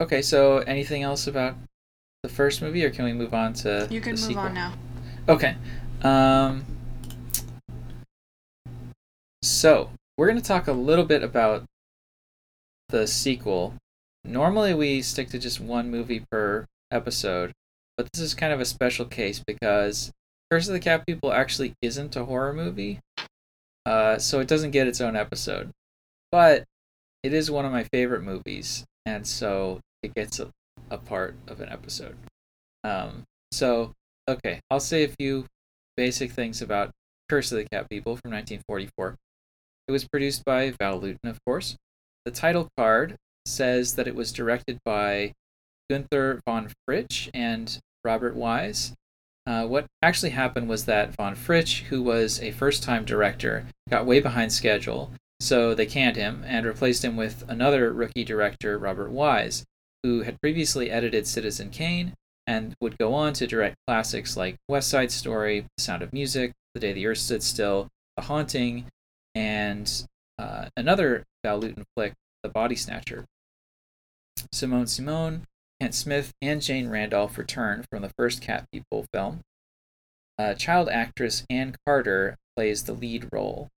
Okay, so anything else about the first movie, or can we move on to You can the move sequel? on now. Okay. Um. So we're gonna talk a little bit about the sequel. Normally we stick to just one movie per episode, but this is kind of a special case because Curse of the Cat People actually isn't a horror movie, uh, so it doesn't get its own episode. But it is one of my favorite movies, and so it gets a, a part of an episode. Um, so okay, I'll say a few basic things about Curse of the Cat People from 1944. It was produced by Val Lewton, of course. The title card says that it was directed by Gunther von Fritsch and Robert Wise. Uh, what actually happened was that von Fritsch, who was a first time director, got way behind schedule, so they canned him and replaced him with another rookie director, Robert Wise, who had previously edited Citizen Kane and would go on to direct classics like West Side Story, The Sound of Music, The Day the Earth Stood Still, The Haunting, and uh, another Val Lewton flick, The Body Snatcher. Simone Simon, Kent Smith, and Jane Randolph return from the first Cat People film. Uh, child actress Ann Carter plays the lead role.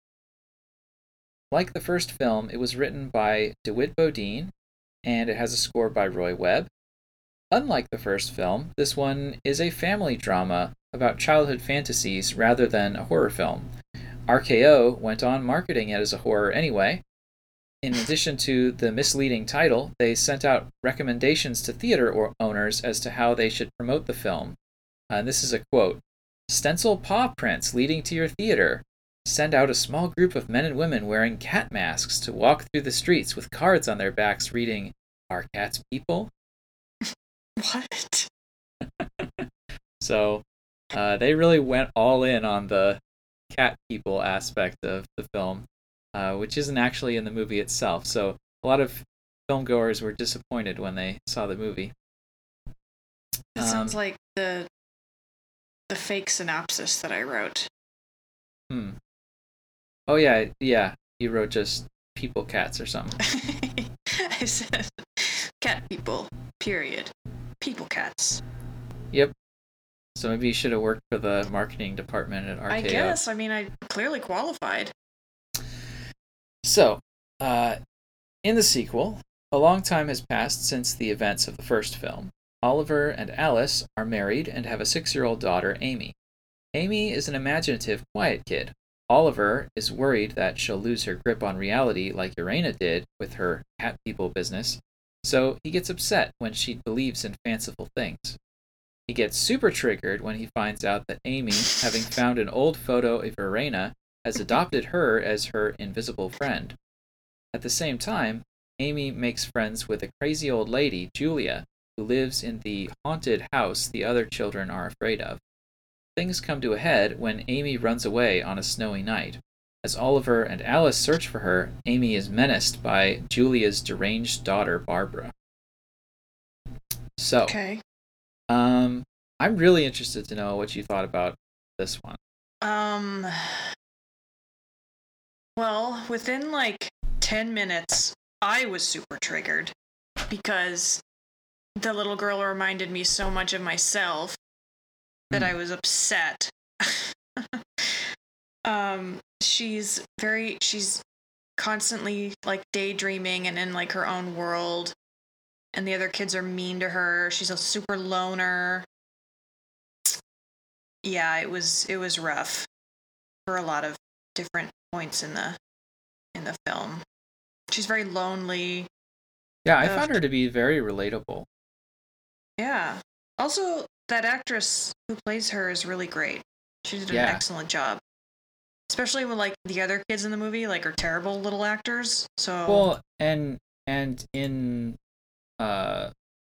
Like the first film, it was written by DeWitt Bodeen, and it has a score by Roy Webb. Unlike the first film, this one is a family drama about childhood fantasies rather than a horror film. RKO went on marketing it as a horror anyway. In addition to the misleading title, they sent out recommendations to theater owners as to how they should promote the film. Uh, this is a quote Stencil paw prints leading to your theater. Send out a small group of men and women wearing cat masks to walk through the streets with cards on their backs reading, Are cats people? What? So uh, they really went all in on the cat people aspect of the film, uh, which isn't actually in the movie itself. So a lot of film goers were disappointed when they saw the movie. It sounds Um, like the the fake synopsis that I wrote. Hmm. Oh yeah, yeah. You wrote just people cats or something. I said cat people. Period. People cats. Yep. So maybe you should have worked for the marketing department at RKO. I guess. I mean, I clearly qualified. So, uh, in the sequel, a long time has passed since the events of the first film. Oliver and Alice are married and have a six year old daughter, Amy. Amy is an imaginative, quiet kid. Oliver is worried that she'll lose her grip on reality like Irena did with her cat people business, so he gets upset when she believes in fanciful things. He gets super triggered when he finds out that Amy, having found an old photo of Irena, has adopted her as her invisible friend. At the same time, Amy makes friends with a crazy old lady, Julia, who lives in the haunted house the other children are afraid of. Things come to a head when Amy runs away on a snowy night. As Oliver and Alice search for her, Amy is menaced by Julia's deranged daughter, Barbara. So, Okay. um, I'm really interested to know what you thought about this one. Um. Well, within like 10 minutes, I was super triggered because the little girl reminded me so much of myself that Hmm. I was upset. um, she's very, she's constantly like daydreaming and in like her own world. And the other kids are mean to her. She's a super loner. Yeah, it was it was rough for a lot of different points in the in the film. She's very lonely. Yeah, I found her to be very relatable. Yeah. Also, that actress who plays her is really great. She did an Yeah. excellent job. Especially when like the other kids in the movie like are terrible little actors. So Well, and and in uh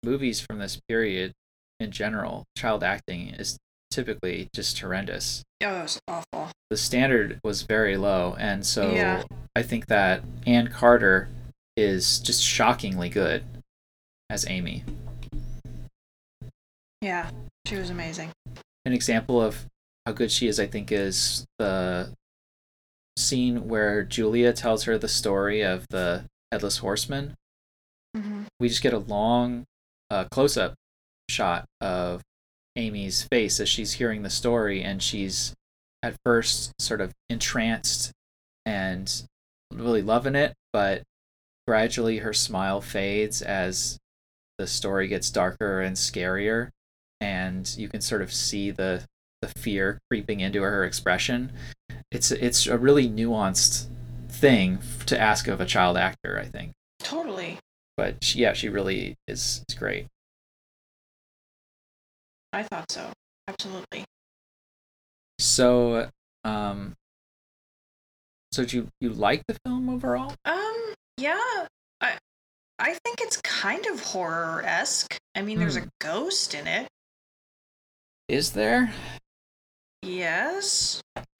movies from this period in general, child acting is typically just horrendous. oh, it was awful. The standard was very low, and so Yeah. I think that Ann Carter is just shockingly good as Amy. Yeah, she was amazing. An example of how good she is, I think, is the scene where Julia tells her the story of the headless horseman. hmm we just get a long uh, close-up shot of amy's face as she's hearing the story and she's at first sort of entranced and really loving it but gradually her smile fades as the story gets darker and scarier and you can sort of see the the fear creeping into her expression it's it's a really nuanced thing to ask of a child actor i think Totally. but she, yeah, she really is, is great. I thought so. Absolutely. So, um, so do you you like the film overall? Um, yeah. I I think it's kind of horror esque. I mean, there's a Hmm. ghost in it. Is there? Yes.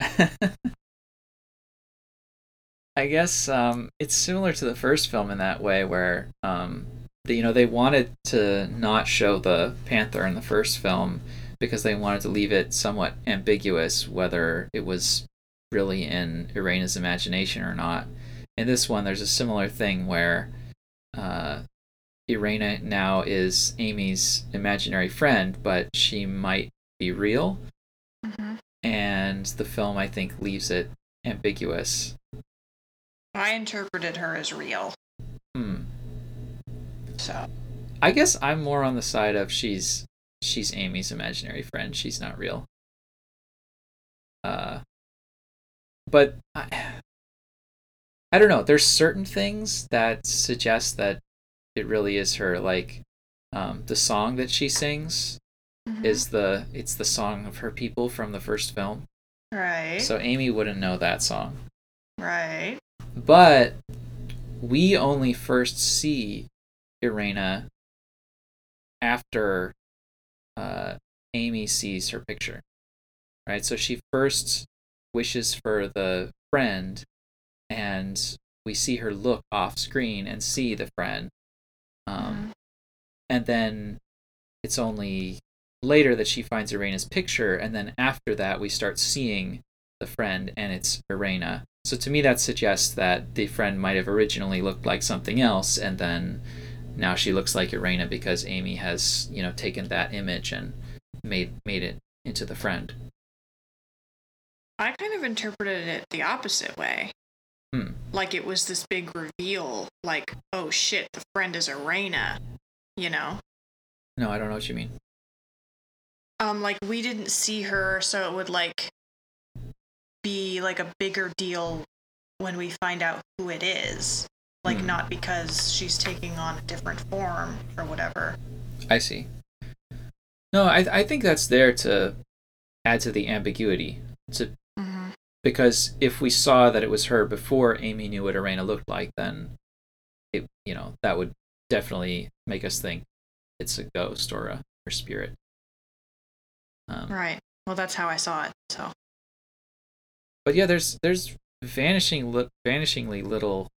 I guess um, it's similar to the first film in that way, where um, the, you know they wanted to not show the panther in the first film because they wanted to leave it somewhat ambiguous whether it was really in Irena's imagination or not. In this one, there's a similar thing where uh, Irena now is Amy's imaginary friend, but she might be real, hmm and the film I think leaves it ambiguous. I interpreted her as real. Hmm. So I guess I'm more on the side of she's she's Amy's imaginary friend. She's not real. Uh, but I, I don't know. There's certain things that suggest that it really is her. Like, um, the song that she sings Mhm. is the it's the song of her people from the first film. right. So Amy wouldn't know that song. right. But we only first see Irena after uh, Amy sees her picture. Right? So she first wishes for the friend, and we see her look off screen and see the friend. Um, Mhm. and then it's only later that she finds Irena's picture, and then after that we start seeing the friend, and it's Irena. So to me, that suggests that the friend might have originally looked like something else, and then now she looks like Irena because Amy has, you know, taken that image and made made it into the friend. I kind of interpreted it the opposite way. Hmm. Like it was this big reveal, like, oh shit, the friend is Irena. You know? No, I don't know what you mean. Um, like we didn't see her, so it would like be like a bigger deal when we find out who it is. Like Hmm. not because she's taking on a different form or whatever. I see. No, I I think that's there to add to the ambiguity. To Mm-hmm. because if we saw that it was her before Amy knew what Irena looked like, then it you know that would definitely make us think it's a ghost or a or spirit. Um, Right. Well, that's how I saw it. So But yeah, there's there's vanishing li- vanishingly little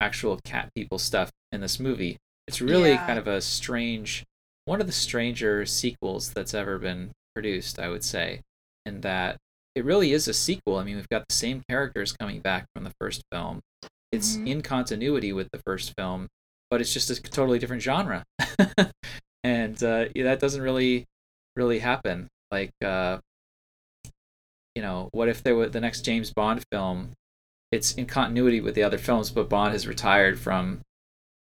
actual cat people stuff in this movie. It's really Yeah. kind of a strange one of the stranger sequels that's ever been produced, I would say, in that it really is a sequel. I mean, we've got the same characters coming back from the first film. It's Mhm. in continuity with the first film, but it's just a totally different genre. and uh, yeah, that doesn't really really happen. Like uh, you know, what if there were the next James Bond film? It's in continuity with the other films, but Bond has retired from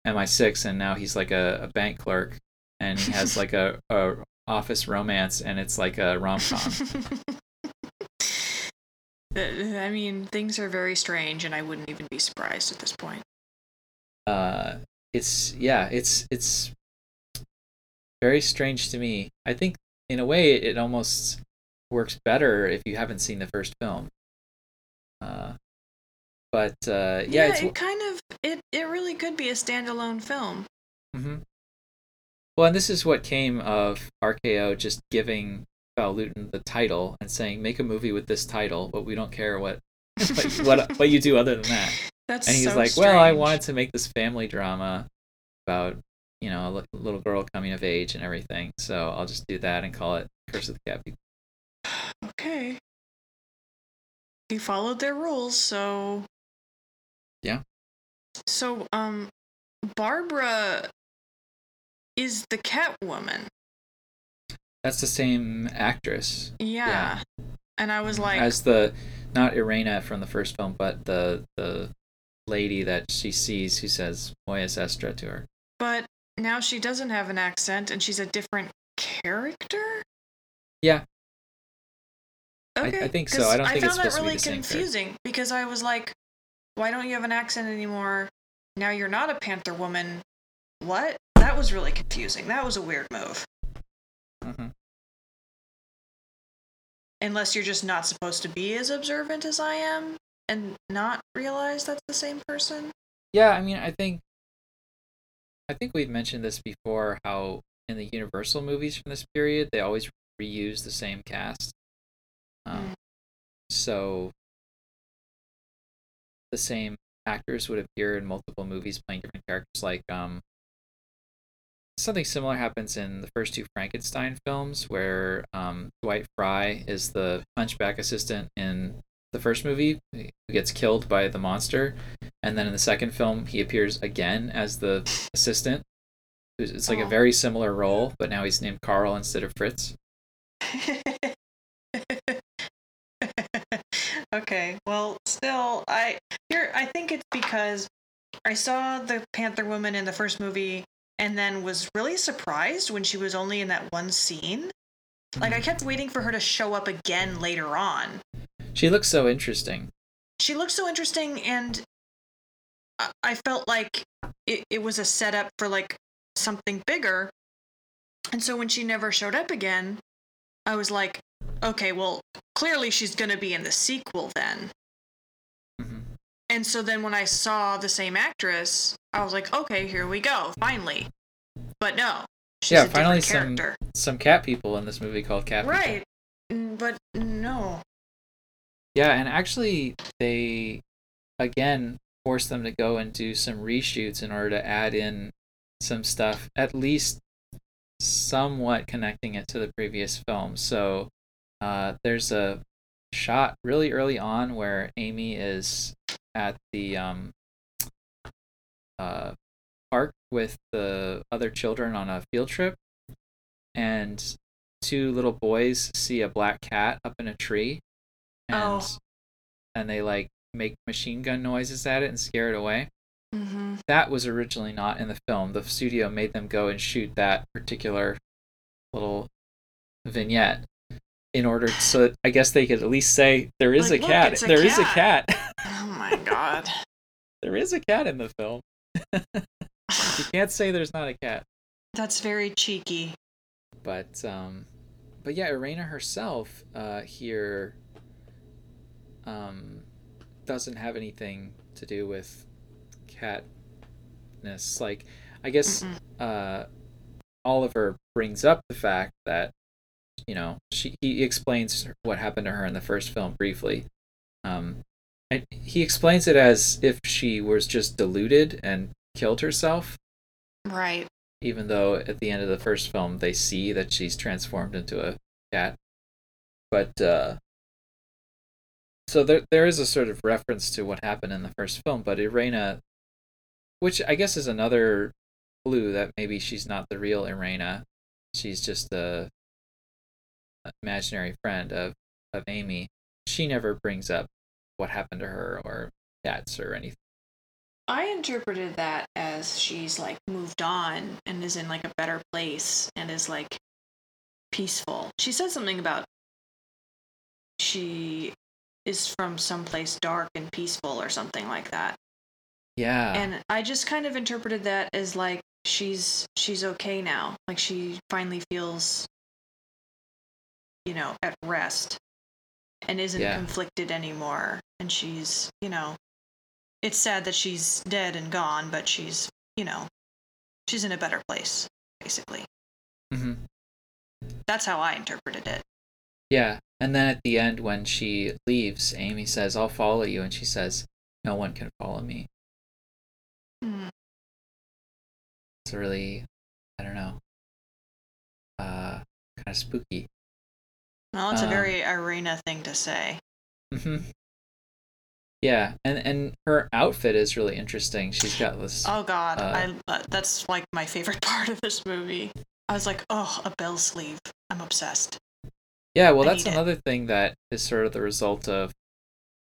MI6 and now he's like a, a bank clerk and he has like a, a office romance and it's like a rom com. I mean, things are very strange, and I wouldn't even be surprised at this point. uh, it's yeah, it's it's very strange to me. I think in a way it almost works better if you haven't seen the first film. Uh, but uh, yeah, yeah, it's it kind of it it really could be a standalone film. hmm well, and this is what came of RKO just giving Val Lewton the title and saying, "Make a movie with this title, but we don't care what what what, what you do other than that." That's and he's so like, "Well, I wanted to make this family drama about you know a little girl coming of age and everything, so I'll just do that and call it Curse of the Cat People." Okay. He followed their rules, so Yeah. So um Barbara is the Catwoman. That's the same actress Yeah. And I was like as the not Irena from the first film, but the the lady that she sees who says Moya sestra to her. but now she doesn't have an accent and she's a different character? Yeah. I- Okay. I think so. I don't think I it's found that supposed to be really confusing because I was like, why don't you have an accent anymore? Now you're not a Panther woman. What? That was really confusing. That was a weird move. Mm-hmm. Unless you're just not supposed to be as observant as I am and not realize that's the same person. Yeah, I mean, I think I think we've mentioned this before. How in the Universal movies from this period, they always reuse the same cast. Um, Mm. So the same actors would appear in multiple movies playing different characters. Like um, something similar happens in the first two Frankenstein films, where um, Dwight Frye is the Hunchback assistant in the first movie who gets killed by the monster, and then in the second film he appears again as the assistant. It's like a Oh. very similar role, but now he's named Carl instead of Fritz. okay. Well, still I here I think it's because I saw the Panther woman in the first movie and then was really surprised when she was only in that one scene. Like I hmm. kept waiting for her to show up again later on. She looks so interesting. She looked so interesting and I- felt like it, it was a setup for like something bigger. And so when she never showed up again, I was like, okay, well, clearly she's going to be in the sequel then. Mhm. And so then when I saw the same actress, I was like, okay, here we go, finally. But no, she's Yeah, finally some- Some cat people in this movie called Cat Right. Mm, But no. Yeah, and actually they again forced them to go and do some reshoots in order to add in some stuff, at least somewhat connecting it to the previous film. So uh, there's a shot really early on where Amy is at the um, uh, park with the other children on a field trip, and two little boys see a black cat up in a tree, and Oh. and they like make machine gun noises at it and scare it away. Mm-hmm. That was originally not in the film. The studio made them go and shoot that particular little vignette in order so that I guess they could at least say there is Like, a "Look, cat. it's a There is a cat." cat. Oh my god. there is a cat in the film. You can't say there's not a cat. That's very cheeky. But um but yeah, Irena herself uh here um doesn't have anything to do with catness. Like I guess uh Oliver brings up the fact that you know she he explains what happened to her in the first film briefly um and he explains it as if she was just deluded and killed herself Right. even though at the end of the first film they see that she's transformed into a cat but uh so there there is a sort of reference to what happened in the first film but Irena which I guess is another clue that maybe she's not the real Irena. She's just a imaginary friend of of Amy. She never brings up what happened to her or cats or anything. I interpreted that as she's like moved on and is in like a better place and is like peaceful. She said something about she is from someplace dark and peaceful or something like that. Yeah. And I just kind of interpreted that as like she's she's okay now. Like she finally feels you know, at rest and isn't Yeah. conflicted anymore and she's, you know, it's sad that she's dead and gone, but she's, you know, she's in a better place basically. hmm That's how I interpreted it. Yeah. And then at the end, when she leaves, Amy says, I'll follow you. And she says, No one can follow me. Mm. It's really, I don't know, uh, kind of spooky. Well, it's a Um, very Irena thing to say. hmm Yeah. And, and her outfit is really interesting. She's got this. Oh God, Uh, I that's like my favorite part of this movie. I was like, oh, a bell sleeve. I'm obsessed. Yeah, well, I that's need it. another thing that is sort of the result of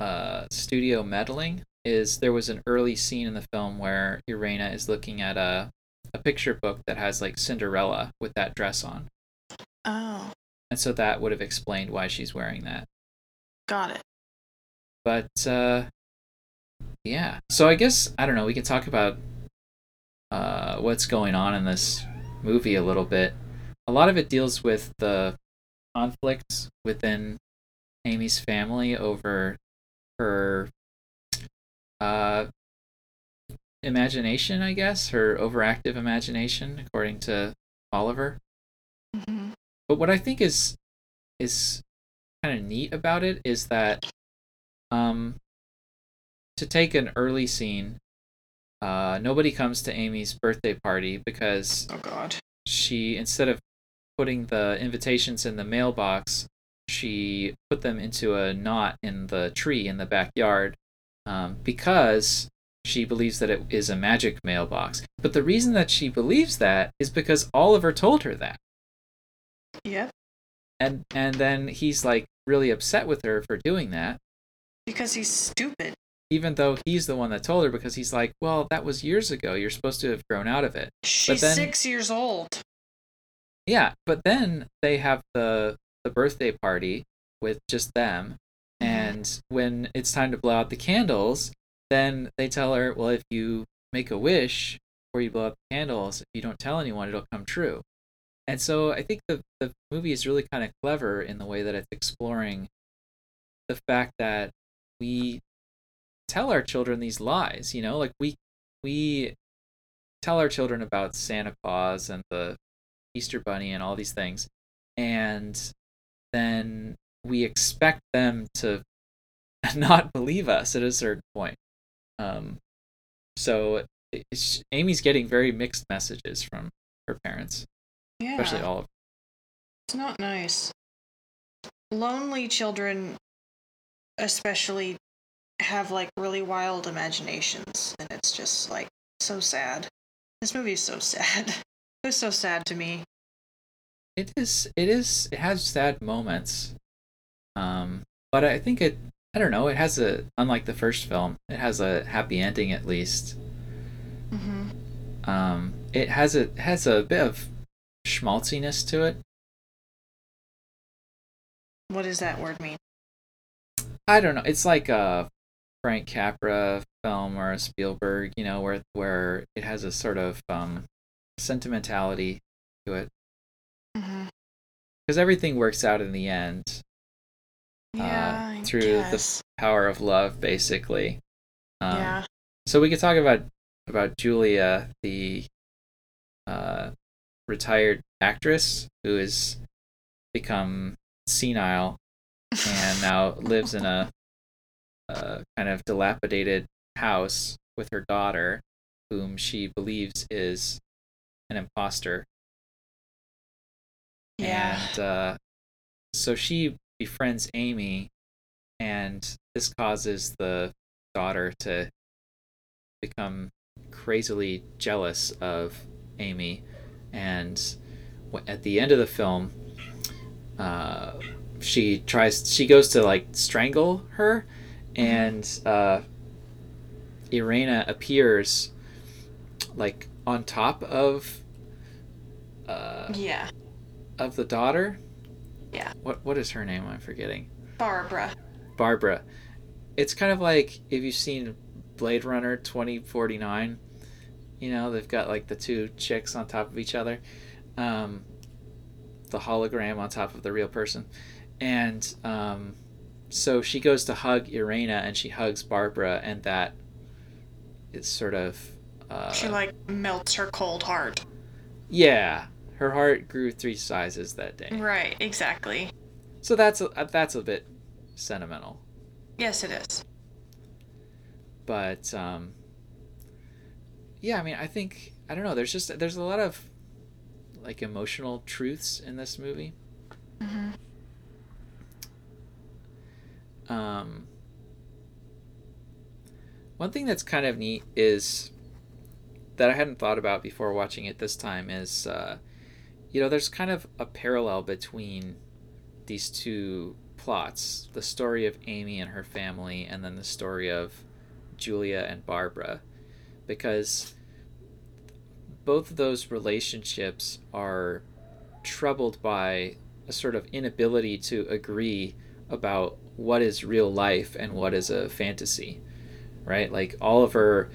uh, studio meddling. Is there was an early scene in the film where Irena is looking at a a picture book that has like Cinderella with that dress on, Oh, and so that would have explained why she's wearing that. got it. But uh, yeah, so I guess I don't know. We can talk about uh, what's going on in this movie a little bit. A lot of it deals with the conflict within Amy's family over her uh, imagination, I guess, her overactive imagination, according to Oliver. hmm But what I think is is kind of neat about it is that um to take an early scene, uh nobody comes to Amy's birthday party because Oh God. she instead of putting the invitations in the mailbox, she put them into a knot in the tree in the backyard um, because she believes that it is a magic mailbox. But the reason that she believes that is because Oliver told her that Yep. and and then he's like really upset with her for doing that Because he's stupid. even though he's the one that told her because he's like well that was years ago you're supposed to have grown out of it She's then- six years old. Yeah but then they have the the birthday party with just them. Mhm. and when it's time to blow out the candles then they tell her well if you make a wish before you blow out the candles if you don't tell anyone it'll come true. And so i think the, the movie is really kind of clever in the way that it's exploring the fact that we tell our children these lies you know? Like we we tell our children about santa claus and the easter bunny and all these things and then we expect them to not believe us at a certain point um so it's, amy's getting very mixed messages from her parents Yeah. especially Oliver. It's not nice. Lonely children, especially, have like really wild imaginations, and it's just like so sad. This movie is so sad. It was so sad to me. It is. It is. It has sad moments, um, but I think it. I don't know. It has a unlike the first film. It has a happy ending at least. Mm-hmm. Um, it has a has a bit of schmaltziness to it. What does that word mean? I don't know. It's like a Frank Capra film or a Spielberg, you know, where where it has a sort of um, sentimentality to it Mm-hmm. because everything works out in the end. Yeah, Uh, through the. Power of love, basically. Um, yeah. So we could talk about about Julia, the uh, retired actress who has become senile and now lives in a, a kind of dilapidated house with her daughter, whom she believes is an imposter. yeah. And uh, so she befriends Amy, and this causes the daughter to become crazily jealous of Amy. And at the end of the film, uh, she tries, she goes to like strangle her, and uh, Irena appears like on top of uh, yeah. of the daughter. Yeah. What what is her name? I'm forgetting. Barbara. Barbara. It's kind of like if you've seen Blade Runner 2049. You know, they've got like the two chicks on top of each other. Um, the hologram on top of the real person. And um, so she goes to hug Irena and she hugs Barbara, and that is sort of. Uh, she like melts her cold heart. Yeah, her heart grew three sizes that day. Right, exactly. So that's a, that's a bit sentimental. Yes, it is. But um, yeah, I mean, I think I don't know. There's just there's a lot of like emotional truths in this movie. Mm-hmm. Um, one thing that's kind of neat is that I hadn't thought about before watching it this time is, uh, you know, there's kind of a parallel between these two plots the story of Amy and her family, and then the story of Julia and Barbara. Because both of those relationships are troubled by a sort of inability to agree about what is real life and what is a fantasy, right? Like Oliver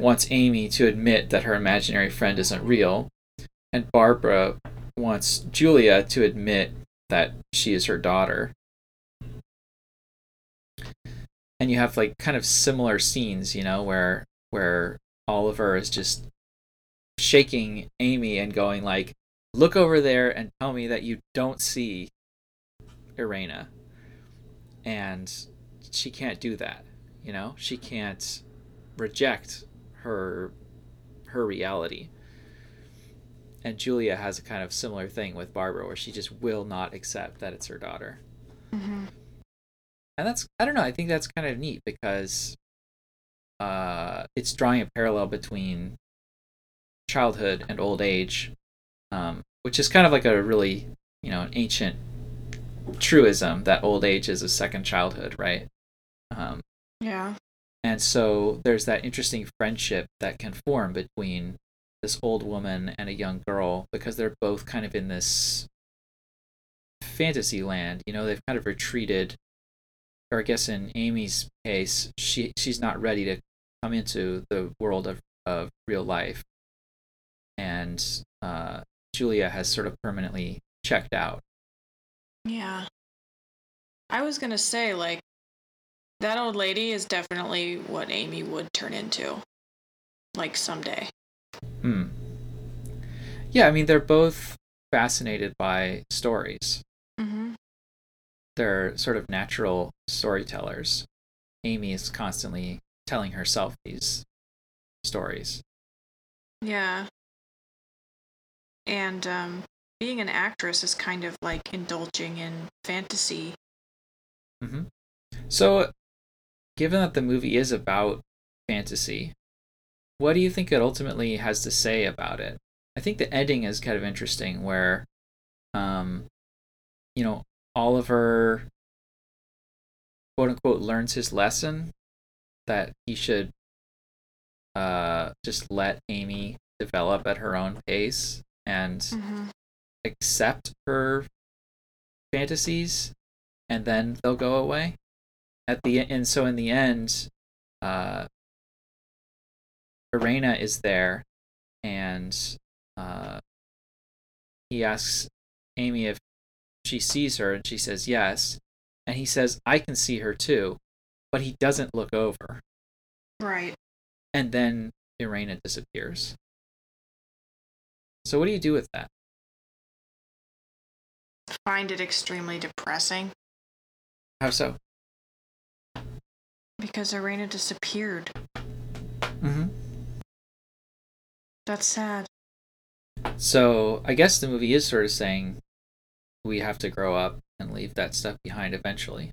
wants Amy to admit that her imaginary friend isn't real, and Barbara wants Julia to admit that she is her daughter. And you have like kind of similar scenes, you know, where where Oliver is just shaking Amy and going like, "Look over there and tell me that you don't see Irena." And she can't do that, you know? She can't reject her her reality. And Julia has a kind of similar thing with Barbara where she just will not accept that it's her daughter. Mm-hmm. And that's I don't know, I think that's kind of neat because uh, it's drawing a parallel between childhood and old age, um, which is kind of like a really, you know, an ancient truism that old age is a second childhood, right? Um, yeah. And so there's that interesting friendship that can form between this old woman and a young girl because they're both kind of in this fantasy land. You know, they've kind of retreated, or I guess in Amy's case, she she's not ready to come into the world of, of real life. And uh, Julia has sort of permanently checked out. Yeah. I was going to say, like, that old lady is definitely what Amy would turn into. Like, someday. Hmm. Yeah, I mean, they're both fascinated by stories. Mm-hmm. They're sort of natural storytellers. Amy is constantly telling herself these stories. Yeah. And um, being an actress is kind of like indulging in fantasy. Mm-hmm. So, given that the movie is about fantasy, what do you think it ultimately has to say about it? I think the ending is kind of interesting, where, um, you know, Oliver, quote unquote, learns his lesson that he should uh, just let Amy develop at her own pace and mm-hmm. accept her fantasies, and then they'll go away. At the and so in the end, uh, Irena is there, and uh, he asks Amy if she sees her, and she says yes. And he says, I can see her too, but he doesn't look over. Right. And then Irena disappears. So, what do you do with that? Find it extremely depressing. How so? Because Irena disappeared. Mm-hmm. That's sad. So I guess the movie is sort of saying we have to grow up and leave that stuff behind eventually.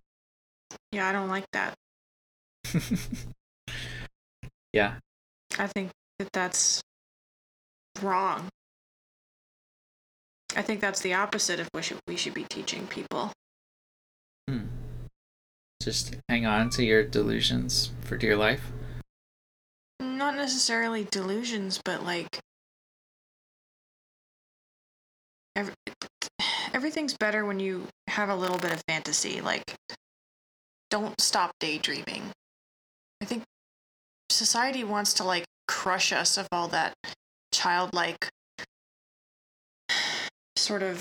Yeah, I don't like that. yeah. I think that that's wrong. I think that's the opposite of what we should be teaching people. Just hang on to your delusions for dear life. Not necessarily delusions, but like every, everything's better when you have a little bit of fantasy. Like, don't stop daydreaming. I think society wants to like crush us of all that childlike sort of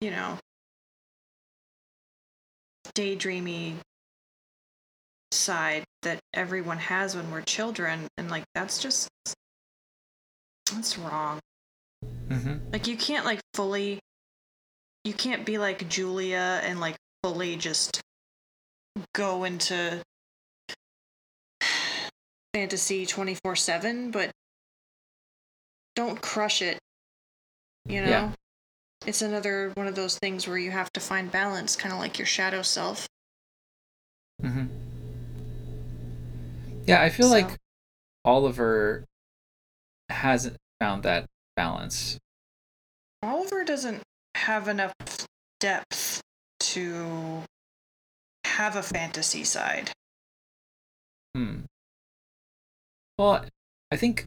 you know daydreamy side that everyone has when we're children and like that's just that's wrong Mm-hmm. like you can't like fully you can't be like julia and like fully just go into fantasy 24/7 but don't crush it you know Yeah. It's another one of those things where you have to find balance kind of like your shadow self Mm-hmm. Yeah, I feel So- like Oliver hasn't found that balance. Oliver doesn't have enough depth to have a fantasy side. Hmm. Well, I think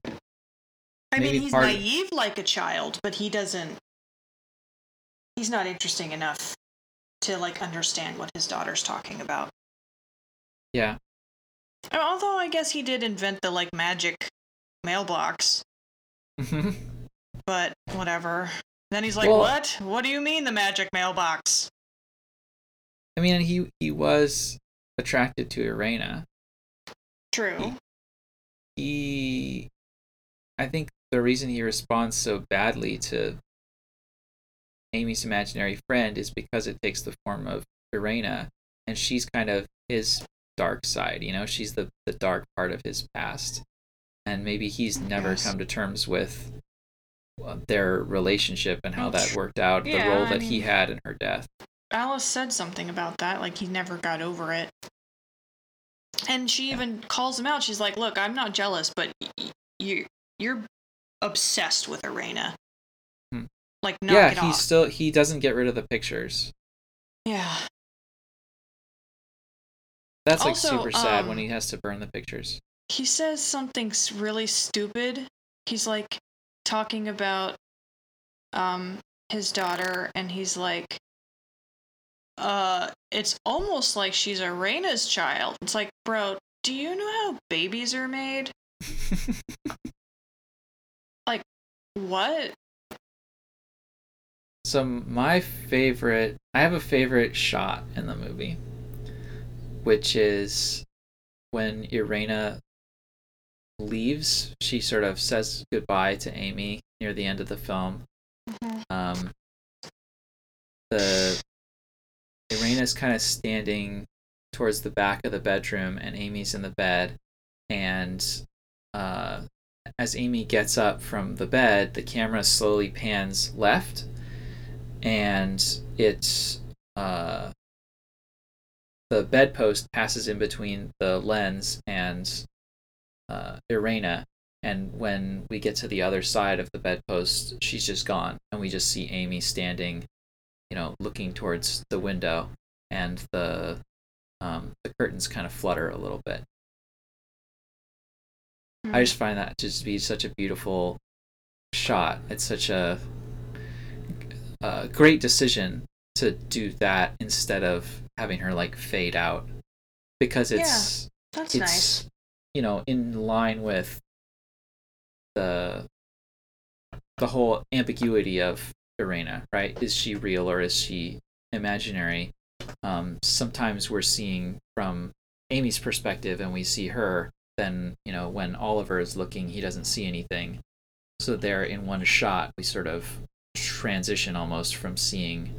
I mean, he's part- naive like a child, but he doesn't. He's not interesting enough to like understand what his daughter's talking about. yeah. Although I guess he did invent the like magic mailbox, Mm-hmm. but whatever. Then he's like, Well- "What? What do you mean the magic mailbox?" I mean, he he was attracted to Irena. True. He, I think the reason he responds so badly to Amy's imaginary friend is because it takes the form of Irena, and she's kind of his dark side. You know, she's the the dark part of his past, and maybe he's never Yes. come to terms with uh, their relationship and how that worked out, yeah, the role I that he had in her death. Alice said something about that, like he never got over it. And she even calls him out. She's like, "Look, I'm not jealous, but y- y- you you're obsessed with Irena. Like, knock yeah, he off." still he doesn't get rid of the pictures. yeah, That's like Also, super sad when um, he has to burn the pictures. he says something really stupid. He's like talking about um his daughter, and he's like, "Uh, it's almost like she's a Irena's child." It's like, bro, do you know how babies are made? Like what? So my favorite, I have a favorite shot in the movie, which is when Irena leaves. She sort of says goodbye to Amy near the end of the film. Um, the Irena's kind of standing towards the back of the bedroom, and Amy's in the bed, and uh, as Amy gets up from the bed, the camera slowly pans left, and it's uh, the bedpost passes in between the lens and uh, Irena. And when we get to the other side of the bedpost, she's just gone, and we just see Amy standing, you know, looking towards the window, and the um, the curtains kind of flutter a little bit. I just find that to just be such a beautiful shot. It's such a, a great decision to do that instead of having her like fade out because it's That's it's nice. you know in line with the the whole ambiguity of Irena, right? Is she real or is she imaginary? Um, sometimes we're seeing from Amy's perspective and we see her, then, you know, when Oliver is looking, he doesn't see anything. So there in one shot, we sort of transition almost from seeing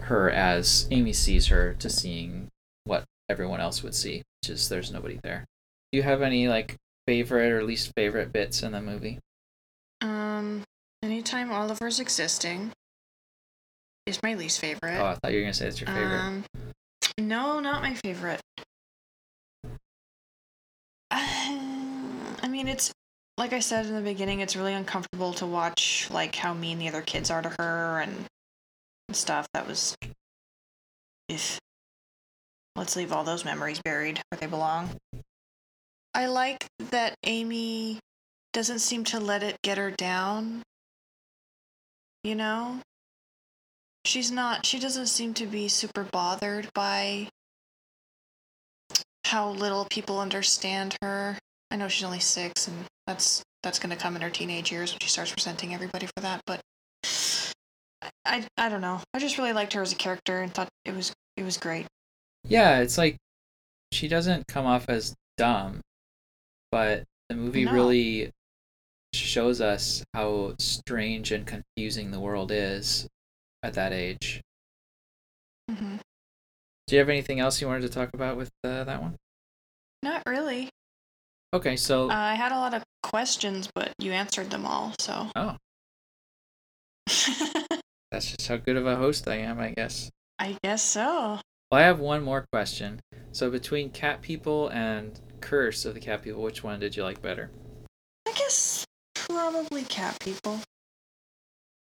her as Amy sees her to seeing what everyone else would see, which is there's nobody there. Do you have any like favorite or least favorite bits in the movie? Um, anytime Oliver's existing is my least favorite. Oh, I thought you were gonna say it's your favorite. Um, no, not my favorite. I mean, it's like I said in the beginning. It's really uncomfortable to watch, like how mean the other kids are to her and, stuff. That was. If let's leave all those memories buried where they belong. I like that Amy doesn't seem to let it get her down. You know, she's not she doesn't seem to be super bothered by how little people understand her. I know she's only six, and that's that's going to come in her teenage years when she starts resenting everybody for that. But I I don't know. I just really liked her as a character and thought it was it was great. Yeah, it's like she doesn't come off as dumb, but the movie No. really shows us how strange and confusing the world is at that age. hmm Do you have anything else you wanted to talk about with uh, that one? Not really. Okay, so Uh, I had a lot of questions, but you answered them all. So. oh, that's just how good of a host I am, I guess. I guess so. Well, I have one more question. So between Cat People and Curse of the Cat People, which one did you like better? I guess probably cat people.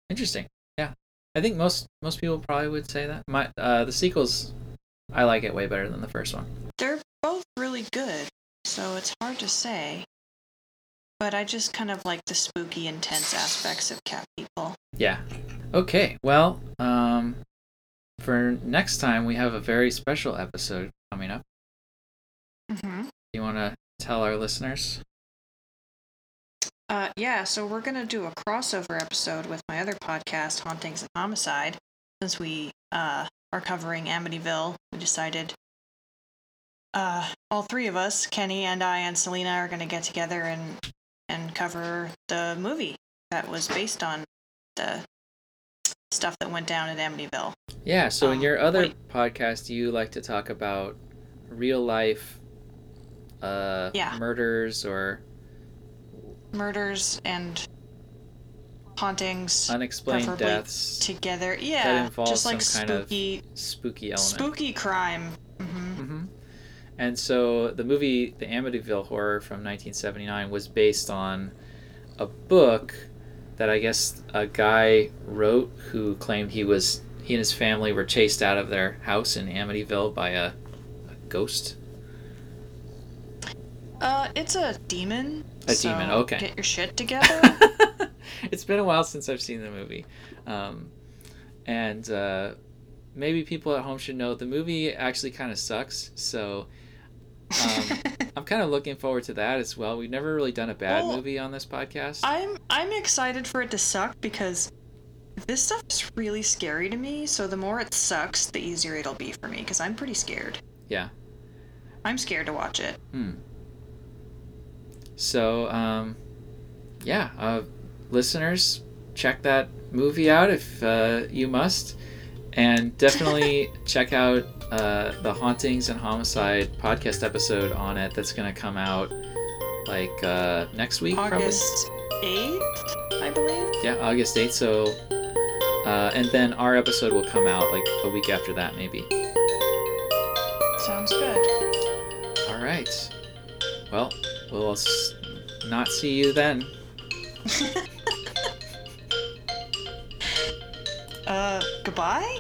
Interesting. Yeah, I think most most people probably would say that. My uh, the sequels, I like it way better than the first one. They're both really good, so it's hard to say. But I just kind of like the spooky, intense aspects of cat people. Yeah. Okay. Well, um, for next time we have a very special episode coming up. Mm-hmm. You want to tell our listeners? Uh, yeah, so we're gonna do a crossover episode with my other podcast, Hauntings and Homicide. Since we uh, are covering Amityville, we decided uh, all three of us, Kenny and I and Selena, are gonna get together and and cover the movie that was based on the stuff that went down at Amityville. Yeah. So in Um, your other wait. podcast, you like to talk about real life, uh, Yeah. murders or Murders and hauntings unexplained deaths, together. Yeah, just like some kind of spooky, spooky element. spooky crime. hmm hmm And so the movie, The Amityville Horror from 1979, was based on a book that I guess a guy wrote who claimed he was he and his family were chased out of their house in Amityville by a, a ghost. Uh, it's a demon. A so demon, okay. Get your shit together. it's been a while since I've seen the movie, um, and uh, maybe people at home should know the movie actually kind of sucks. So um, I'm kind of looking forward to that as well. We've never really done a bad Well, movie on this podcast. I'm I'm excited for it to suck because this stuff is really scary to me. So the more it sucks, the easier it'll be for me because I'm pretty scared. Yeah. I'm scared to watch it. Hmm. So, um, yeah, uh, listeners, check that movie out if uh, you must, and definitely check out uh, the Hauntings and Homicide podcast episode on it. That's gonna come out like uh, next week, August eighth, I believe. Yeah, August eighth. So, uh, and then our episode will come out like a week after that, maybe. Sounds good. All right. Well, we'll s- not see you then. Uh, goodbye.